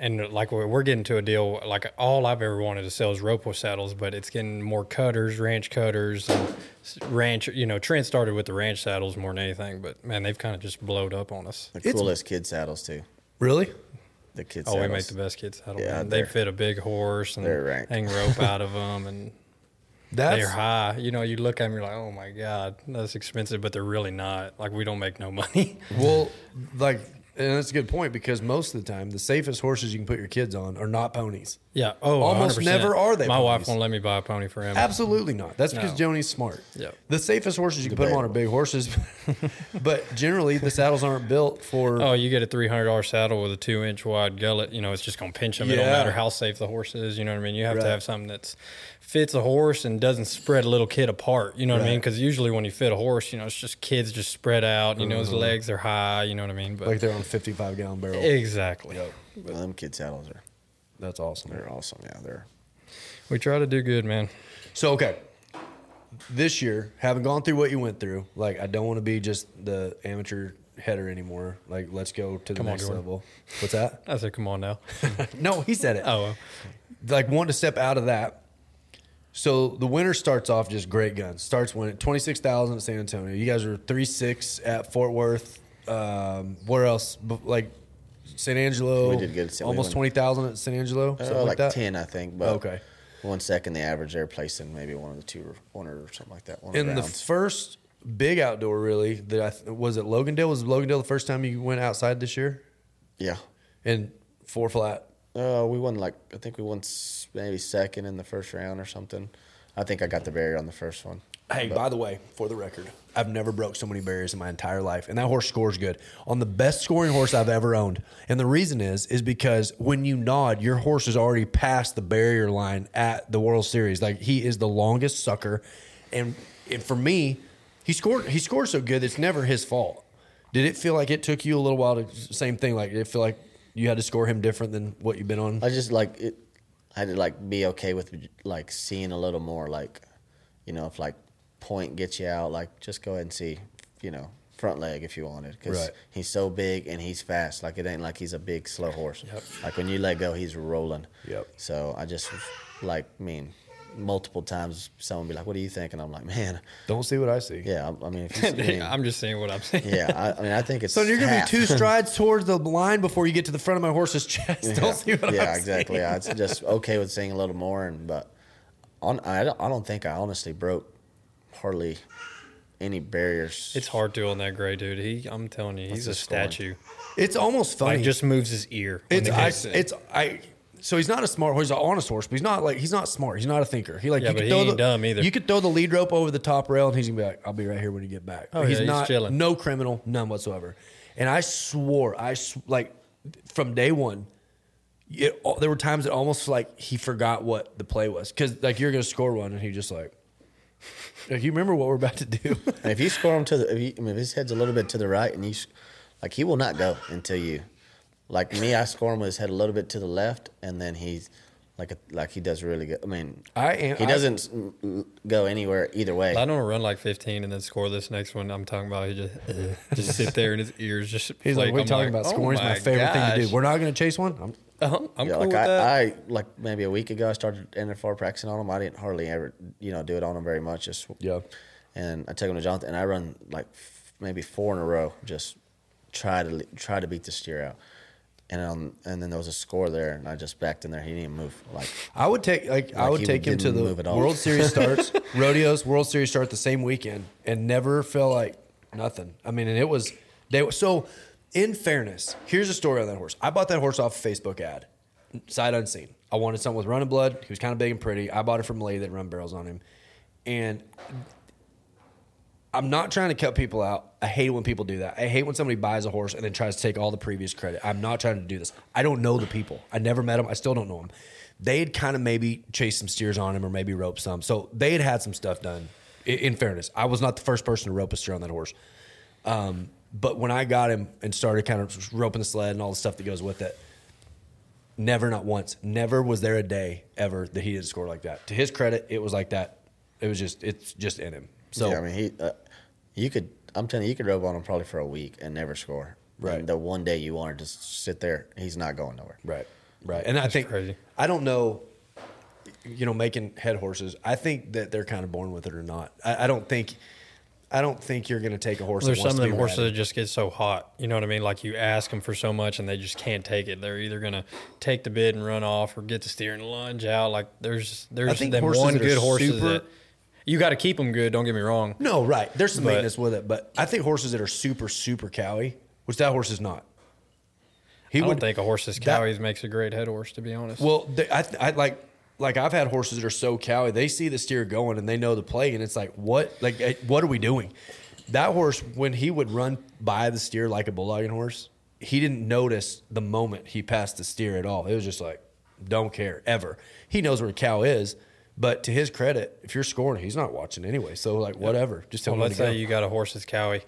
and like we're, we're getting to a deal. Like all I've ever wanted to sell is rope saddles, but it's getting more cutters, ranch cutters, and ranch. You know, Trent started with the ranch saddles more than anything, but man, they've kind of just blowed up on us. the It's- coolest kid saddles too. Really? the kids. Oh, we make the best kids saddle. Yeah, man. They fit a big horse and they're ranked. hang rope out of them, and That's they're high. You know, you look at them, you're like, oh my god, that's expensive, but they're really not. Like we don't make no money. well, like, and that's a good point because most of the time, the safest horses you can put your kids on are not ponies. yeah. Oh, Almost 100%. never are they My wife won't let me buy a pony for him. Absolutely not. That's because No. Joni's smart. Yep. The safest horses you can put them on are big horses, but generally the saddles aren't built for. Oh, you get a three hundred dollar saddle with a two inch wide gullet. You know, it's just gonna pinch them. It don't matter how safe the horse is. You know what I mean? You have Right. to have something that's fits a horse and doesn't spread a little kid apart. You know what I mean? Because usually when you fit a horse, you know, it's just kids just spread out. You know, his mm-hmm. legs are high. You know what I mean? But like they're on fifty-five gallon barrel. exactly. Well, them kid saddles are That's awesome. they're awesome. Yeah, they're We try to do good, man. So okay, this year, having gone through what you went through, like I don't want to be just the amateur header anymore. Like let's go to the Come next Jordan. level. What's that? I said, come on now. no, he said it. Oh, well. like want to step out of that. So the winter starts off just great guns. Starts winning twenty six thousand at San Antonio. You guys are three six at Fort Worth. Um, where else? B- Like San Angelo. We did good. We Almost went- twenty thousand at San Angelo. uh, something like, like, that. ten, I think. But Okay. one second the average they're placing maybe one of the two or one or something like that. One of In the rounds. first big outdoor, really, that I th- was it Logandale. Was Logandale the first time you went outside this year? yeah. And four flat. Uh, we won like I think we won s- maybe second in the first round or something. I think I got the barrier on the first one. Hey, by the way, for the record, I've never broke so many barriers in my entire life, and that horse scores good on the best scoring horse I've ever owned. And the reason is, is because when you nod, your horse is already past the barrier line at the World Series. Like he is the longest sucker, and and for me, he scored. He scored so good, it's never his fault. Did it feel like it took you a little while to same thing? Like did it feel like you had to score him different than what you've been on? I just like it. I had to like be okay with like seeing a little more. Like, you know, if like point gets you out, like just go ahead and see. You know, front leg if you wanted, because Right. he's so big and he's fast. Like it ain't like he's a big slow horse. Like when you let go, he's rolling. Yep. So I just like mean, multiple times someone be like, "What do you think?" And I'm like, "Man, Don't see what I see. yeah." I, I mean, if you, I mean, I'm just saying what I'm saying. yeah. I, I mean, I think it's So you're gonna half. be two strides towards the line before you get to the front of my horse's chest. Don't see what yeah, I'm exactly. saying. Yeah, it's just okay with seeing a little more, and but on, I don't, I don't think I honestly broke hardly any barriers. It's hard to on that gray dude. He, I'm telling you, he's a his scoring? statue. It's almost funny. Like just moves his ear. it's I, it's I. So he's not a smart horse. He's an honest horse, but he's not like he's not smart. He's not a thinker. He like Yeah, you but could he throw ain't the, dumb either. You could throw the lead rope over the top rail, and he's gonna be like, "I'll be right here when you get back." Oh, he's yeah, he's not chilling. no criminal, none whatsoever. And I swore, I sw- like from day one. It, there were times that almost like he forgot what the play was because like you're gonna score one, and he just like, like you remember what we're about to do. and if you score him to the, if, you, I mean, if his head's a little bit to the right, and you, like, he will not go until you, like me, I score him with his head a little bit to the left, and then he's like, a, like he does really good. I mean, I am. he doesn't mm, go anywhere either way. I don't run like 15 and then score this next one. I'm talking about he just uh, just sit there and his ears just. He's like, flake. "What are you I'm talking like, about? oh Scoring's my, favorite thing to do. We're not gonna chase one." I'm, Uh-huh, I'm yeah, cool like with I, that. I like maybe a week ago I started NFR practicing on him. I didn't hardly ever you know do it on him very much. Just Yeah. And I took him to Jonathan, and I run like f- maybe four in a row. Just try to try to beat the steer out. And um, and then there was a score there, and I just backed in there. He didn't even move. Like I would take like, I would take him to the move at all. World Series starts, rodeos, World Series start the same weekend, and never felt like nothing. I mean, and it was they so. In fairness, here's a story on that horse. I bought that horse off a Facebook ad, sight unseen. I wanted something with running blood. He was kind of big and pretty. I bought it from a lady that run barrels on him, and I'm not trying to cut people out. I hate when people do that. I hate when somebody buys a horse and then tries to take all the previous credit. I'm not trying to do this. I don't know the people. I never met them. I still don't know them. They had kind of maybe chased some steers on him or maybe roped some. So they had had some stuff done. In fairness, I was not the first person to rope a steer on that horse. Um, but when I got him and started kind of roping the sled and all the stuff that goes with it, never, not once, never was there a day ever that he didn't score like that. To his credit, it was like that. It was just, it's just in him. So yeah, I mean he, uh, you could. I'm telling you, you could rope on him probably for a week and never score. Right. And the one day you wanted to s- sit there, he's not going nowhere. Right, right. And I think crazy. I don't know, you know, making head horses. I think that they're kind of born with it or not. I, I don't think. I don't think you're going to take a horse. There's some of to them horses ratted. that just get so hot. You know what I mean? Like you ask them for so much and they just can't take it. They're either gonna take the bid and run off, or get the steer and lunge out. Like there's there's think them one good horses super- that you got to keep them good. Don't get me wrong. No, right. There's some But- maintenance with it, but I think horses that are super, super cowy, which that horse is not. He I don't think a horse's that- cowies makes a great head horse, to be honest. Well, they, I, I like like I've had horses that are so cowy. They see the steer going and they know the play, and it's like, what? Like, eh, what are we doing? That horse, when he would run by the steer like a bulldogging horse, he didn't notice the moment he passed the steer at all. It was just like, don't care ever. He knows where a cow is, but to his credit, if you're scoring, he's not watching anyway. So like, whatever. Just tell Well, him let's to go. say you got a horse's cowy,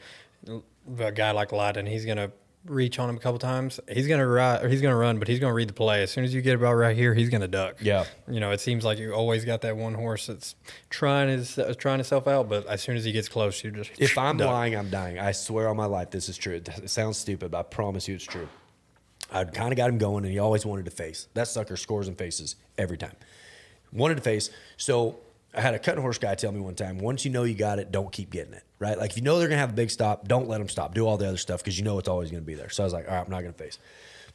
a guy like Lyden, he's gonna reach on him a couple times. He's gonna ride, or he's gonna run, but he's gonna read the play. As soon as you get about right here, he's gonna duck. Yeah. you know, it seems like you always got that one horse that's trying his uh, trying himself out, but as soon as he gets close, you just If I'm duck. lying, I'm dying. I swear on my life, this is true. It sounds stupid, but I promise you it's true. I kind of got him going, and he always wanted to face. That sucker scores and faces every time. Wanted to face. So I had a cutting horse guy tell me one time once you know you got it, don't keep getting it, right? Like if you know they're going to have a big stop, don't let them stop. Do all the other stuff because you know it's always going to be there. So I was like, all right, I'm not going to face.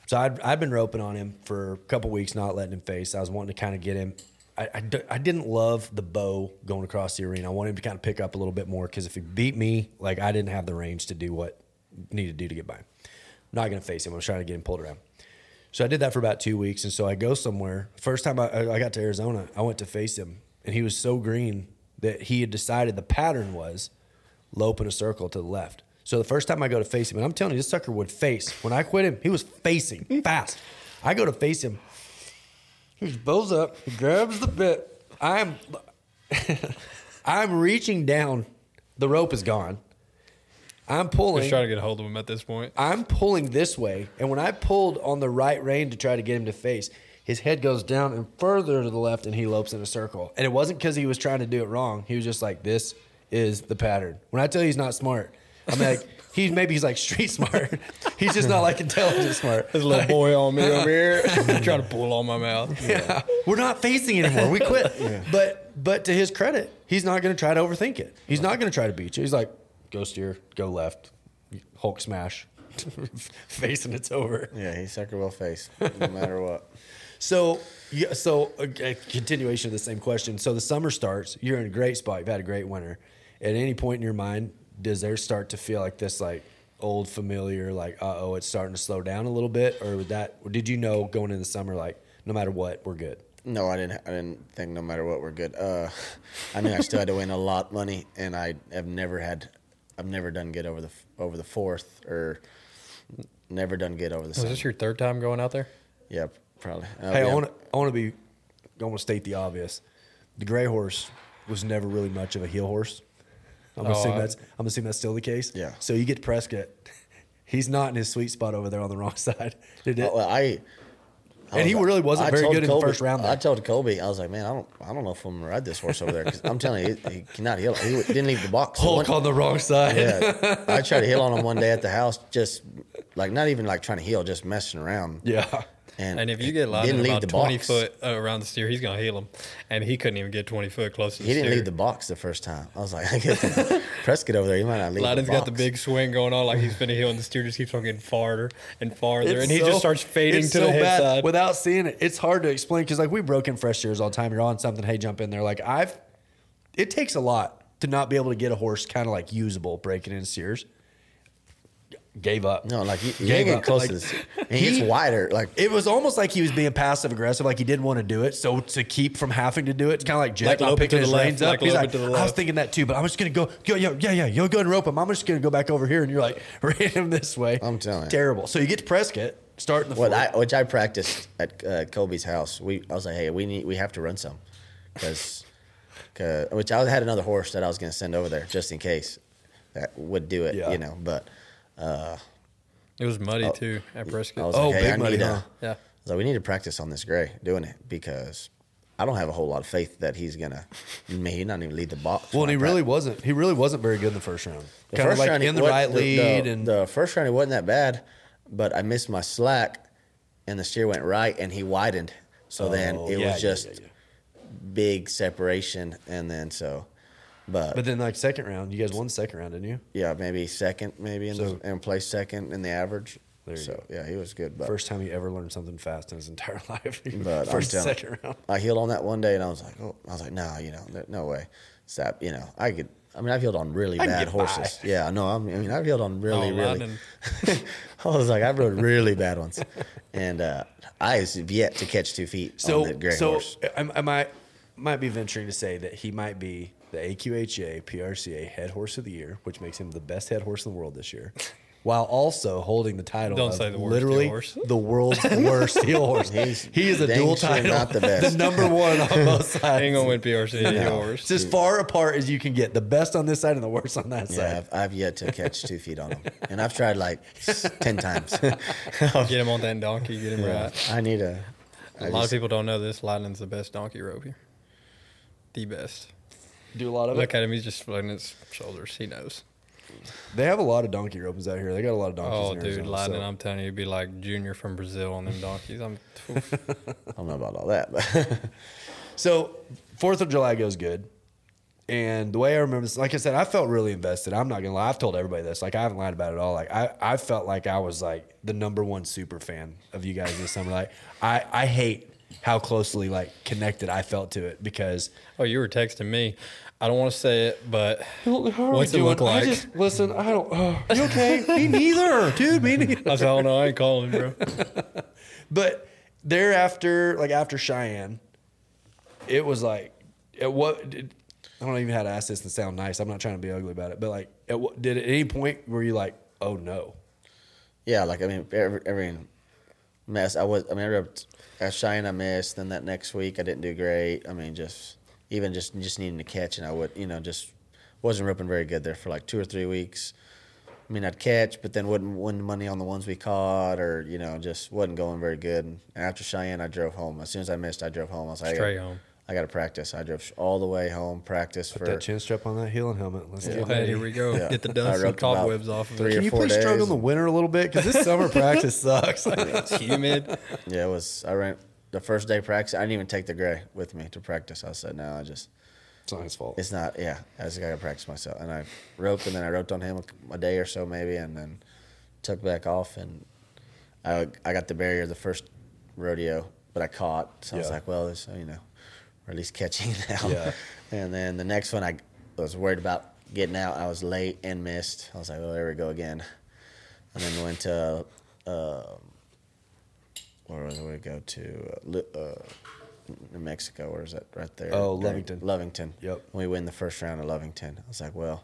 So I'd, I'd been roping on him for a couple weeks, not letting him face. I was wanting to kind of get him. I I didn't love the bow going across the arena. I wanted him to kind of pick up a little bit more because if he beat me, like I didn't have the range to do what needed to do to get by him. I'm not going to face him. I was trying to get him pulled around. So I did that for about two weeks, and so I go somewhere. First time I, I got to Arizona, I went to face him, and he was so green that he had decided the pattern was lope in a circle to the left. So the first time I go to face him, and I'm telling you, this sucker would face. When I quit him, he was facing fast. I go to face him. He bows up, he grabs the bit. I'm, I'm reaching down. The rope is gone. I'm pulling. just trying to get a hold of him at this point. I'm pulling this way, and when I pulled on the right rein to try to get him to face, his head goes down and further to the left, and he lopes in a circle. And it wasn't because he was trying to do it wrong. He was just like, "This is the pattern." When I tell you he's not smart, I'm like, he's maybe he's like street smart. he's just not like intelligent smart. This little boy on me over here trying to pull on my mouth. Yeah, we're not facing anymore. We quit. But but to his credit, he's not going to try to overthink it. He's not going to try to beat you. He's like, go steer, go left, Hulk smash, face and it's over. Yeah, he sucker will face no matter what. So yeah, so a, continuation of the same question. So the summer starts. You're in a great spot. You've had a great winter. At any point in your mind, does there start to feel like this, like old familiar, like uh oh, it's starting to slow down a little bit, or would that? Or did you know going into the summer, like no matter what, we're good? No, I didn't. I didn't think no matter what we're good. Uh, I knew I still had to win a lot of money, and I have never had. I've never done good over the over the fourth, or never done good over the. Was second. this your third time going out there? Yeah, probably. Uh, Hey, I want to I want to be I want to state the obvious. The gray horse was never really much of a heel horse. I'm Oh, assuming I- that's I'm assuming that's still the case. Yeah. So you get Prescott. He's not in his sweet spot over there on the wrong side. Did it? Oh, well, I. I And he really wasn't I very good in the first round, though. I told Colby, I was like, man, I don't, I don't know if I'm gonna ride this horse over there because I'm telling you, he, he cannot heel. He didn't leave the box. Hulk on the wrong side. Yeah, I tried to heel on him one day at the house, just like not even like trying to heel, just messing around. Yeah. And, And if you get he Lyden about the 20 box. foot uh, around the steer, he's going to heel him. And he couldn't even get 20 foot close to the He didn't steer. leave the box the first time. I was like, I get Prescott over there. He might not leave. Lyden's the got the big swing going on like he's finna heel, and the steer just keeps on getting farther and farther. It's and he so- just starts fading it's to so the head bad. side. without seeing it. It's hard to explain because like we broke in fresh steers all the time. You're on something, hey, jump in there. Like I've, it takes a lot to not be able to get a horse kind of like usable breaking in steers. Gave up. No, like you, you Gave ain't getting up. close Like, to this. And he, he- gets wider. Like It was almost like he was being passive aggressive, like he didn't want to do it. So to keep from having to do it, it's kind of like Jet Like not loping picking his the left, reins up. like He's like, to the I was thinking that too, but I'm just gonna go, go, yeah, yeah, yeah. You'll go and rope him. I'm just gonna go back over here, and you're like, ran him this way. I'm telling you. terrible. So you get to Prescott, starting the what. I, which I practiced at uh, Colby's house. We, I was like, hey, we need, we have to run some, because, which I had another horse that I was going to send over there just in case that would do it, Yeah. you know. But uh, it was muddy too at I was Oh, like, hey, big I need huh? a, Yeah. I was like, we need to practice on this gray doing it because I don't have a whole lot of faith that he's gonna. He not even lead the box. well, and he really wasn't. He really wasn't very good in the first round. The Kind of first like round he in the right lead, the, and the first round he wasn't that bad, but I missed my slack, and the steer went right, and he widened. So then Oh, it yeah, was just yeah, yeah. big separation, and then so But, But then like second round, you guys won second round, didn't you? yeah, maybe second, maybe in So- the, and placed second in the average. There you so go. yeah, he was good. But First time he ever learned something fast in his entire life. But First, telling- second round. I heeled on that one day, and I was like, oh, I was like, no, you know, no way. Stop, you know, I could. I mean, I've heeled on really I bad horses. Yeah, no, I mean, I've heeled on really, Oh, really. I was like, I've rode really bad ones, and uh, I have yet to catch two feet So, on the gray so horse. I, I might might be venturing to say that he might be the AQHA PRCA head horse of the year, which makes him the best head horse in the world this year. While also holding the title Don't of say the worst literally heel horse. the world's worst heel horse. He's he is a dang dual sure title, not the best. The number one on both sides. Ain't gonna win PRC No. horse. It's as far apart as you can get. The best on this side and the worst on that Yeah, side. I've, I've yet to catch two feet on him, and I've tried like s- ten times. Get him on that donkey. Get him right. I need a. A I lot just- of people don't know this. Lightning's the best donkey rope here. The best. Do a lot of Look it. at him. He's just floating his shoulders. He knows. They have a lot of donkey ropes out here. They got a lot of donkeys. Oh, in dude, Arizona, Lightning, so- I'm telling you, it'd be like Junior from Brazil on them donkeys. I'm, oof. I don't know about all that, but So Fourth of July goes good. And the way I remember this, like I said, I felt really invested. I'm not gonna lie. I've told everybody this. Like I haven't lied about it at all. Like I, I felt like I was like the number one super fan of you guys this summer. Like I, I hate how closely like connected I felt to it because oh, you were texting me. I don't want to say it, but How are we what's it look doing? I like? just- listen, I don't. Oh, you okay? me neither, dude. Me neither. I said, oh no, I ain't calling, bro. But thereafter, like after Cheyenne, it was like, at what? Did, I don't even know how to ask this and sound nice. I'm not trying to be ugly about it, but like, at what, did at any point were you like, oh no? yeah, like I mean, every, every mess I was. I mean, I rode at Cheyenne I missed. Then that next week I didn't do great. I mean, just even just just needing to catch, and I would, you know, just wasn't ripping very good there for like two or three weeks. I mean, I'd catch, but then wouldn't win money on the ones we caught, or you know, just wasn't going very good. And after Cheyenne, I drove home. As soon as I missed, I drove home. I was like, Straight I gotta- home. I got to practice. I drove all the way home, practice for. Put that chin strap on that heel and helmet. Let's get Go ahead, here we go. Yeah. Get the I dust and roped about cobwebs off of three it. Can you four please struggle in the winter a little bit? Because this summer practice sucks. It's humid. Yeah, it was. I ran the first day practice. I didn't even take the gray with me to practice. I said, no, I just. it's not his fault. It's not. Yeah, I just gotta practice myself. And I roped, and then I roped on him a, a day or so maybe, and then took back off. And I I got the barrier the first rodeo, but I caught. So I was like, well, this you know, or at least catching now. Yeah. And then the next one, I was worried about getting out. I was late and missed. I was like, well, there we go again. And then went to. Uh, where was we go to? Uh, uh, New Mexico. Where is that? Right there. Oh, Lovington. Lovington. Yep. We win the first round of Lovington. I was like, well,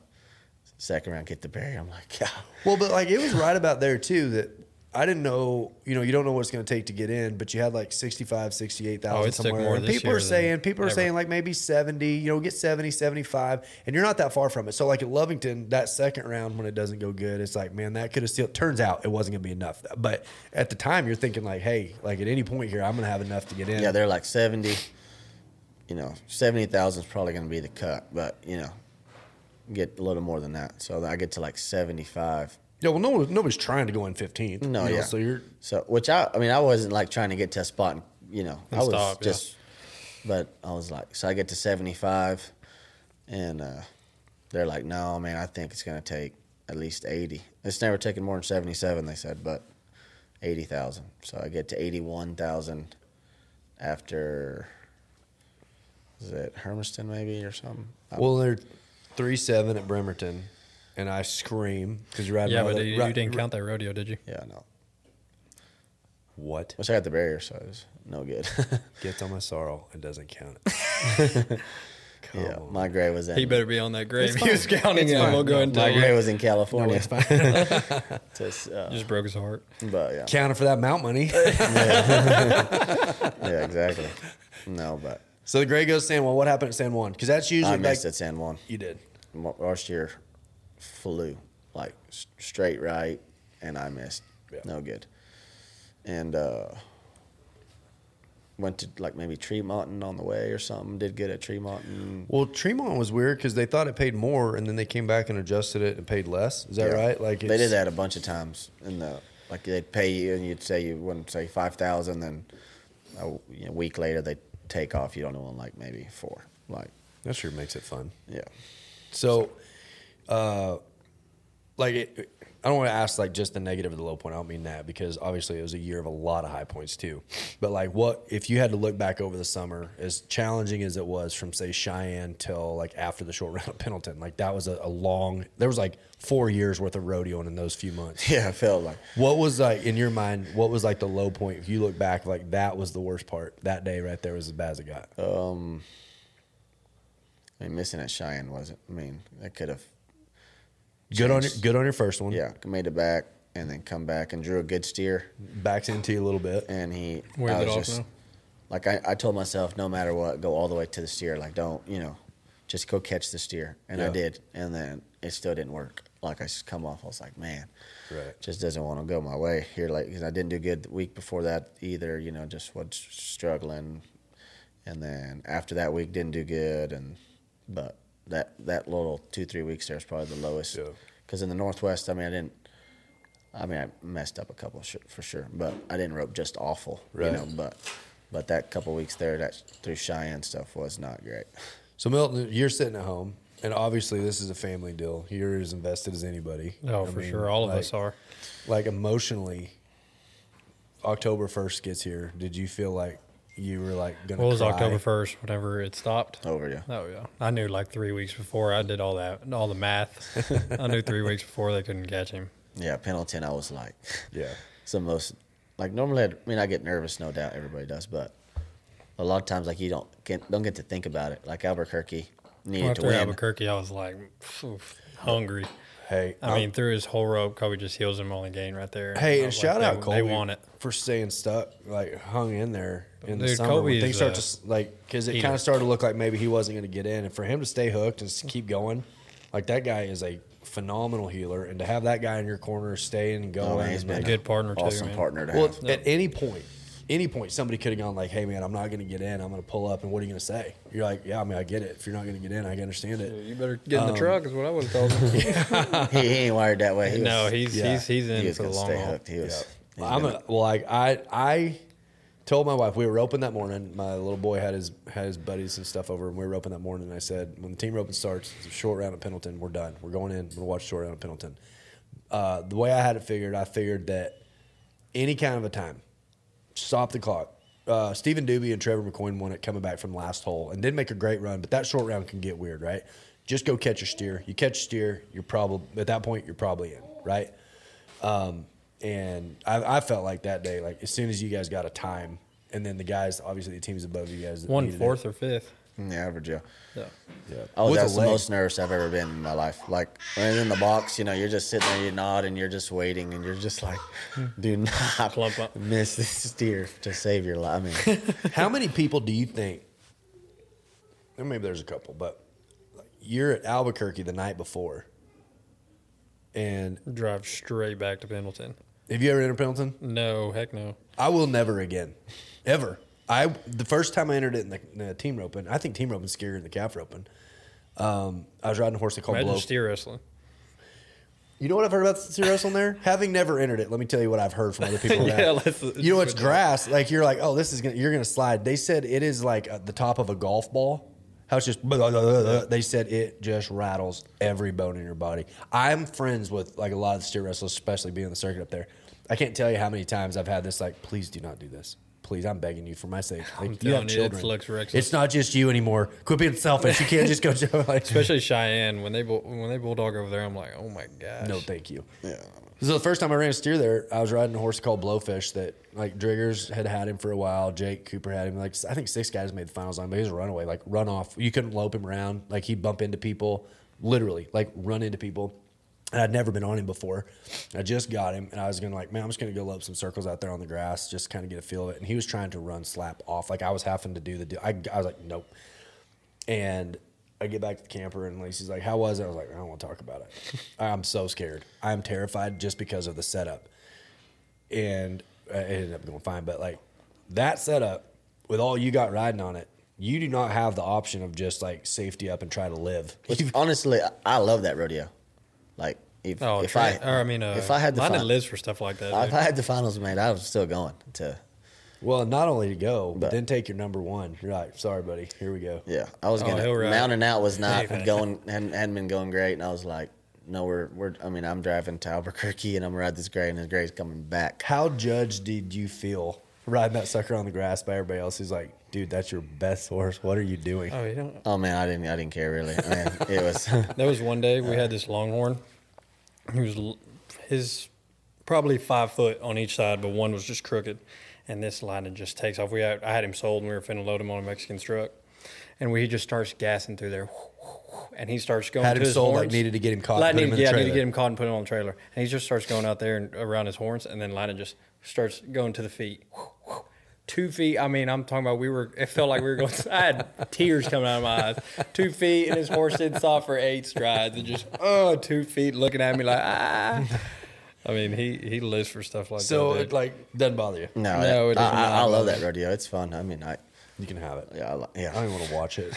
second round, get the barrier. I'm like, yeah. Well, but like it was right about there too that I didn't know, you know, you don't know what it's going to take to get in, but you had like 65, 68,000 Oh, it's took somewhere. more and this people year are saying, people are ever. saying like maybe 70, you know, get 70, 75, and you're not that far from it. So like at Lovington, that second round when it doesn't go good, it's like, man, that could have still, turns out it wasn't going to be enough. But at the time you're thinking like, hey, like at any point here, I'm going to have enough to get in. Yeah, they're like 70. You know, 70,000 is probably going to be the cut, but, you know, get a little more than that. So I get to like 75. Yeah, well, no, nobody's trying to go in 15th. No, you know, yeah. So you're, So, which I, I mean, I wasn't like trying to get to a spot, and, you know, I was stop, yeah. just, but I was like, so I get to 75, and uh, they're like, no, man, I think it's going to take at least 80. It's never taken more than 77, they said, but 80,000. So I get to 81,000 after, is it Hermiston maybe or something? Well, they're 3 7 at Bremerton, and I scream because you're riding Yeah, my but other- you, ri- you didn't count that rodeo, did you? yeah, no. What? Which I got the barrier, so it was no good. Gets on my sorrel and doesn't count it. Come yeah, on. my gray was in. He better be on that grave. It's He was counting It's it. fine. We'll go and My tell gray was in California. it's fine. Just, uh, Just broke his heart. but yeah, Counting for that mount money. yeah, exactly. No, but so the gray goes San Juan. What happened at San Juan? Because that's usually I missed like at San Juan. you did. Last year, flew like straight right, and I missed. Yeah. No good. And uh, went to like maybe Tremonton on the way or something. Did good at Tremonton. Well, Tremont was weird because they thought it paid more, and then they came back and adjusted it and paid less. Is that Yeah. right? Like they did that a bunch of times in the like they'd pay you and you'd say you wouldn't say five thousand, then a you know, week later they take off. You don't know like maybe four. Like That sure makes it fun. yeah. So, uh, like, it, I don't want to ask like just the negative of the low point. I don't mean that because obviously it was a year of a lot of high points too. But like, what if you had to look back over the summer, as challenging as it was from say Cheyenne till like after the short round of Pendleton, like that was a, a long. There was like four years worth of rodeoing in those few months. Yeah, I felt like What was like in your mind? What was like the low point? If you look back, like that was the worst part. That day right there was as bad as it got. um, I mean, missing at Cheyenne wasn't. I mean, that could have. Good on your, good on your first one. Yeah, made it back and then come back and drew a good steer, backs into you a little bit. and he. Waved I it was off just now? like I, I told myself, no matter what, go all the way to the steer. Like don't you know, just go catch the steer, and I did, and then it still didn't work. Like I just come off, I was like, man, Right. just doesn't want to go my way here. Like because I didn't do good the week before that either. You know, just was struggling, and then after that week didn't do good, and but that that little two three weeks there is probably the lowest. Yeah. Because in the Northwest, I mean, I didn't. I mean, I messed up a couple sh- for sure, but I didn't rope just awful, Right. you know. But but that couple weeks there, that through Cheyenne stuff was not great. So Milton, you're sitting at home, and obviously this is a family deal. You're as invested as anybody. Oh, I for mean, sure. All of us are. Like emotionally, October first gets here. Did you feel like you were like gonna? What was cry? October first? Whenever it stopped. Over yeah. Oh yeah, I knew like three weeks before. I did all that, all the math. I knew three weeks before they couldn't catch him. Yeah, Pendleton. I was like, Yeah. it's the most like normally. I'd, I mean, I get nervous, no doubt. Everybody does, but a lot of times, like you don't get don't get to think about it. Like Albuquerque needed to After win. Albuquerque, I was like hungry. Hey, I mean, through his whole rope, Colby just heels him on the gain right there. Hey, and shout like, out they, Colby They want it. for staying stuck, like hung in there in the Dude, summer. when Colby's, things start to like because it kind of started to look like maybe he wasn't going to get in, and for him to stay hooked and s- keep going, like that guy is a phenomenal heeler, and to have that guy in your corner staying and Oh, going, man, he's and, been A good partner awesome man. partner to well, have. at any point, any point, somebody could have gone like, "Hey, man, I'm not going to get in. I'm going to pull up." And what are you going to say? You're like, "Yeah, I mean, I get it. If you're not going to get in, I can understand it." You better get in Um, the truck, is what I would have told him. he, he ain't wired that way. He no, was, he's yeah, he's he's in he was for the long stay haul. hooked. He was. he's I'm gonna- a, well, like I I told my wife we were roping that morning. My little boy had his had his buddies and stuff over, and we were roping that morning. And I said, when the team roping starts, it's a short round of Pendleton. We're done. We're going in. We're gonna watch short round of Pendleton. Uh, the way I had it figured, I figured that any kind of a time, stop the clock. Uh, Stephen Duby and Trevor McCoy won it coming back from last hole and did make a great run, but that short round can get weird, right? Just go catch a steer. You catch a steer, you're probably at that point you're probably in, right? Um, and I, I felt like that day, like as soon as you guys got a time, and then the guys, obviously the teams above you guys, One fourth it. or fifth. In the average, yeah. Yeah. yeah. I was that's the most nervous I've ever been in my life. Like when in the box, you know, you're just sitting there, you nod, and you're just waiting, and you're just like, do not up. miss this steer to save your life. I mean, How many people do you think? And maybe there's a couple, but you're at Albuquerque the night before, and Drive straight back to Pendleton. have you ever entered Pendleton? No, heck no. I will never again, ever. I the first time I entered it in the, in the team roping, I think team roping's scarier than the calf roping. Um, I was riding a horse they call Imagine Blow. steer wrestling. You know what I've heard about steer wrestling there? Having never entered it, let me tell you what I've heard from other people. Yeah, let's- you know, it's grass. Like you're like, oh, this is gonna, you're gonna slide. They said it is like uh, the top of a golf ball. How it's just. blah, blah, blah, blah. They said it just rattles every bone in your body. I'm friends with like a lot of the steer wrestlers, especially being in the circuit up there. I can't tell you how many times I've had this. Like, please do not do this. Please, I'm begging you for my sake. Like, you telling have you, children. it's Lex It's not just you anymore. Quit being selfish. You can't just go. like, Especially Cheyenne when they when they bulldog over there. I'm like, oh my gosh. no, thank you. yeah. So the first time I ran a steer there, I was riding a horse called Blowfish that like Driggers had had him for a while. Jake Cooper had him. Like I think six guys made the finals on him, but he was a runaway, like run off. You couldn't lope him around. Like he'd bump into people, literally, like run into people. I'd never been on him before. I just got him, and I was gonna like, man, I'm just gonna go lope some circles out there on the grass, just kind of get a feel of it. And he was trying to run slap off, like I was having to do the. I, I was like, nope. And I get back to the camper and Lacey's like, "How was it?" I was like, "I don't want to talk about it. I'm so scared. I'm terrified just because of the setup." And uh, it ended up going fine, but like that setup with all you got riding on it, you do not have the option of just like safety up and try to live. Honestly, I love that rodeo. Like if Oh, if Trey, I or I mean, uh, if I had the London fin- lives for stuff like that. if dude. I had the finals made, I was still going to Well, not only to go, but, But- then take your number one. You're like, sorry, buddy. Here we go. Yeah, I was Oh, gonna he'll mounting out was not going hadn't, hadn't been going great, and I was like, no, we're we're. I mean, I'm driving to Albuquerque, and I'm gonna ride this gray, and this gray's coming back. How judged did you feel riding that sucker on the grass by everybody else? Who's like, dude, that's your best horse. What are you doing? Oh, you don't. Oh man, I didn't I didn't care really. I mean, it was There was one day we had this longhorn. He was his probably five foot on each side, but one was just crooked. And this lightning just takes off. We had, I had him sold, and we were finna load him on a Mexican truck, and we he just starts gassing through there, and he starts going. Had to him his sold, like, needed to get him caught him in yeah, I need to get him caught and put him on the trailer, and he just starts going out there and around his horns, and then lightning just starts going to the feet. Two feet. I mean, I'm talking about. We were. It felt like we were going. I had tears coming out of my eyes. Two feet, and his horse didn't stop for eight strides, and just oh, two feet looking at me like ah. I mean, he he lives for stuff like so that. So it like doesn't bother you. no, No, it I, does I, not I love that rodeo. It's fun. I mean, I You can have it. yeah I, li- I don't even want to watch it.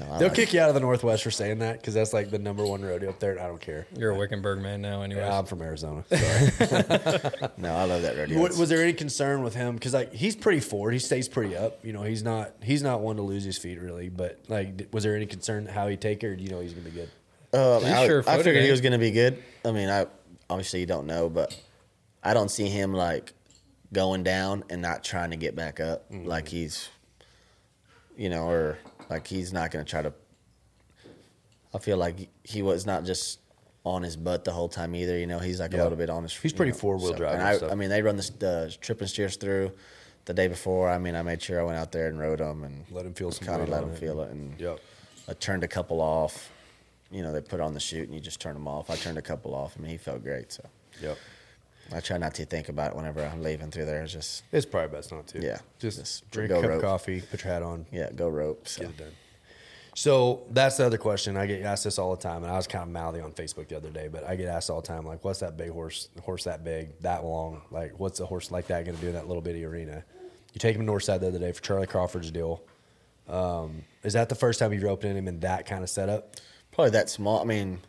No, They'll like kick you out of the Northwest for saying that because that's like the number one rodeo up there. And I don't care. you're a Wickenburg man now, anyway. Yeah, I'm from Arizona. Sorry. No, I love that rodeo. What, was there any concern with him? Because like he's pretty forward, he stays pretty up. You know, he's not he's not one to lose his feet really. But like, was there any concern how he take it, or do you know he's gonna be good? Uh, I, I sure-footed, figured he he? was going to be good. I mean, I obviously you don't know, but I don't see him like going down and not trying to get back up. Mm-hmm. Like he's, you know, or like he's not going to try to. I feel like he was not just on his butt the whole time either. You know, he's like Yeah. a little bit on his. He's pretty know, four-wheel so- drive I. I mean, they run the, the trip and steers through the day before. I mean, I made sure I went out there and rode them and Let him feel some kind of let him it. feel it and Yep. I turned a couple off. You know, they put on the chute and you just turn them off. I turned a couple off. I mean, he felt great. So Yep. I try not to think about it whenever I'm leaving through there. It's just, It's probably best not to. Yeah, Just, just drink a cup rope. of coffee, put your hat on, yeah, go rope. So. get it done. So that's the other question. I get asked this all the time, and I was kind of mouthy on Facebook the other day, but I get asked all the time, like, what's that big horse, horse that big, that long? Like, what's a horse like that going to do in that little bitty arena? You take him to Northside the other day for Charlie Crawford's deal. Um, is that the first time you've roped in him in that kind of setup? Probably that small. I mean,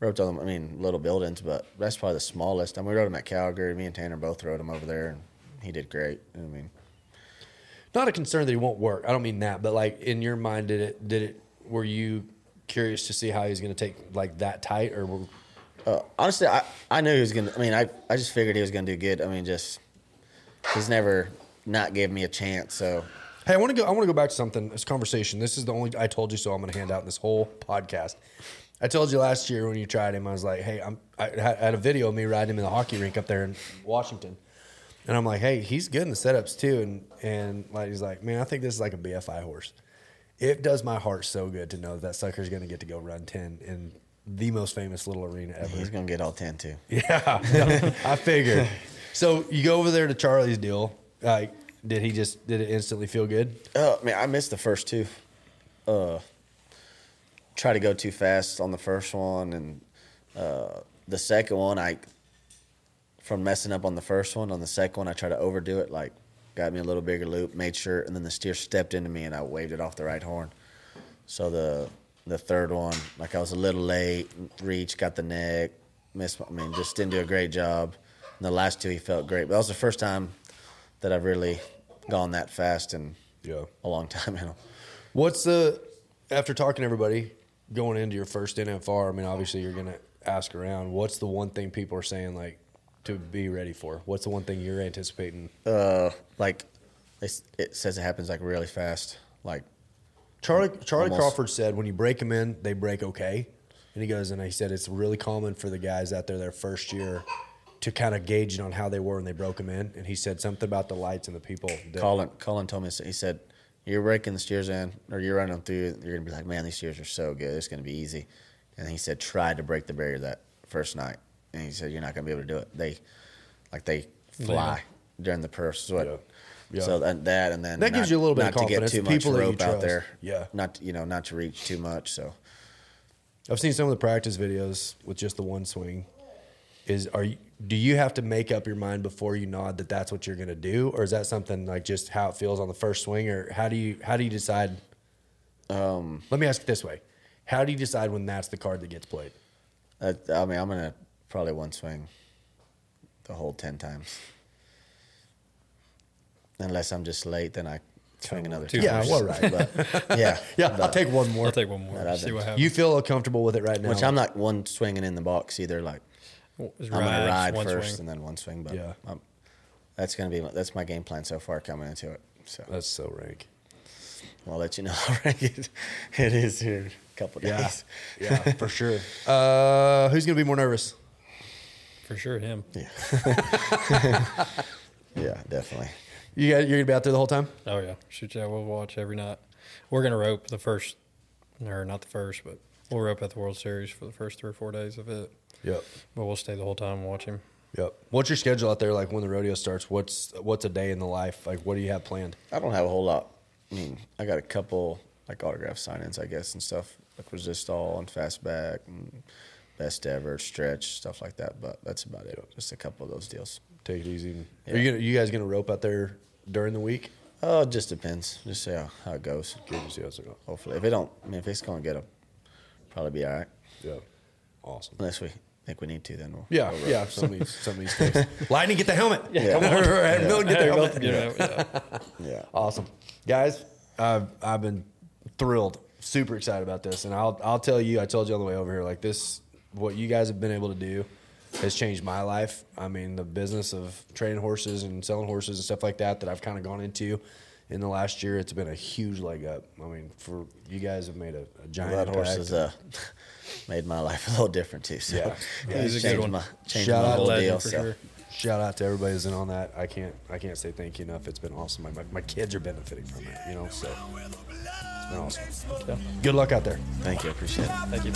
roped on them, I mean, little buildings, but that's probably the smallest. I mean, we rode him at Calgary. Me and Tanner both rode him over there, and he did great. I mean, Not a concern that he won't work. I don't mean that, but like in your mind, did it? Did it? Were you curious to see how he's going to take like that tight, or were, uh, honestly, I, I knew he was going to, I mean, I, I just figured he was going to do good. I mean, just, he's never not gave me a chance. So, Hey, I want to go. I want to go back to something. This conversation. This is the only I told you so. I'm going to hand out in this whole podcast. I told you last year when you tried him, I was like, "Hey, I'm." I had a video of me riding him in the hockey rink up there in Washington, and I'm like, "Hey, he's good in the setups too." And and like he's like, "Man, I think this is like a BFI horse." It does my heart so good to know that, that sucker's going to get to go run ten in the most famous little arena ever. he's going to get all 10 too. Yeah, I figured. So you go over there to Charlie's deal. Like, did he just did it instantly feel good? Oh man, I missed the first two. Uh, try to go too fast on the first one, and uh, the second one, I from messing up on the first one. On the second one, I tried to overdo it. Like, got me a little bigger loop, made sure, and then the steer stepped into me, and I waved it off the right horn. So the the third one, like I was a little late, reach, got the neck, missed. I mean, just didn't do a great job. And the last two, he felt great. But that was the first time that I've really gone that fast in Yeah. a long time. You know. What's the after talking to everybody going into your first NFR? I mean, obviously you're gonna ask around. What's the one thing people are saying like to be ready for? What's the one thing you're anticipating? Uh, like it says it happens like really fast. Like Charlie Charlie Almost. Crawford said when you break them in, they break okay. And he goes and he said it's really common for the guys out there their first year to kind of gauge it on how they were when they broke them in. And he said something about the lights and the people. That, Colin, Colin told me he said you're breaking the steers in or you're running them through. You're gonna be like, man, these steers are so good. It's gonna be easy. And he said try to break the barrier that first night. And he said you're not gonna be able to do it. They like they fly during the purse. So, Yeah. Yeah. so that, that and then That gives you a little bit of not to get too much people rope out there. Yeah. not you know not to reach too much. So I've seen some of the practice videos with just the one swing. Is are you, do you have to make up your mind before you nod that that's what you're going to do, or is that something like just how it feels on the first swing, or how do you how do you decide? Um, Let me ask it this way: How do you decide when that's the card that gets played? uh, I mean I'm gonna probably one swing the whole ten times. unless I'm just late, then I swing another. Two two. Yeah, well, right. But yeah, Yeah, I'll take one more. I'll take one more. I've see what happens. You feel comfortable with it right now? Which I'm not one swinging in the box either. Like It's I'm gonna ride one first swing. and then one swing. But Yeah. um, that's gonna be my, that's my game plan so far coming into it. So That's so rank. I'll let you know how rank it, it is here in a couple Yeah, days. yeah, for sure. Uh, who's gonna be more nervous? For sure, him. Yeah. yeah, definitely. You got, you're gonna be out there the whole time. Oh yeah, shoot yeah, we'll watch every night. We're gonna rope the first, or not the first, but we'll rope at the World Series for the first three or four days of it. Yep. But we'll stay the whole time and watch him. Yep. What's your schedule out there like when the rodeo starts? What's what's a day in the life? Like what do you have planned? I don't have a whole lot. I mean, I got a couple like autograph signings, I guess, and stuff like Resistol and Fastback and Best Ever, Stretch, stuff like that. But that's about it. Just a couple of those deals. Take it easy. Yeah. Are you gonna, you guys gonna rope out there during the week? Oh, it just depends. Just see how, how it goes. Good to see how it's going. Hopefully, if it don't, I mean, if it's going to get them, probably be all right. Yeah. Awesome. Unless we think we need to, then we'll. Yeah, we'll yeah. Some of these, some of these things. Lightning, get the helmet. Yeah. Come on, Milton, get the helmet. Yeah. Yeah. Awesome, guys. I've I've been thrilled, super excited about this, and I'll I'll tell you. I told you on the way over here, like this, what you guys have been able to do has changed my life. I mean, the business of training horses and selling horses and stuff like that that I've kind of gone into in the last year. It's been a huge leg up. I mean, for you guys have made a, a giant Well, that horse has uh, made my life a little different too. So Yeah. Yeah, he's he's a good changed one. my changed Shout my out whole deal. for So sure. Shout out to everybody who's in on that. I can't I can't say thank you enough. It's been awesome. My, my, my kids are benefiting from it, you know. So it's been awesome. Good luck out there. thank you, I appreciate it. Thank you.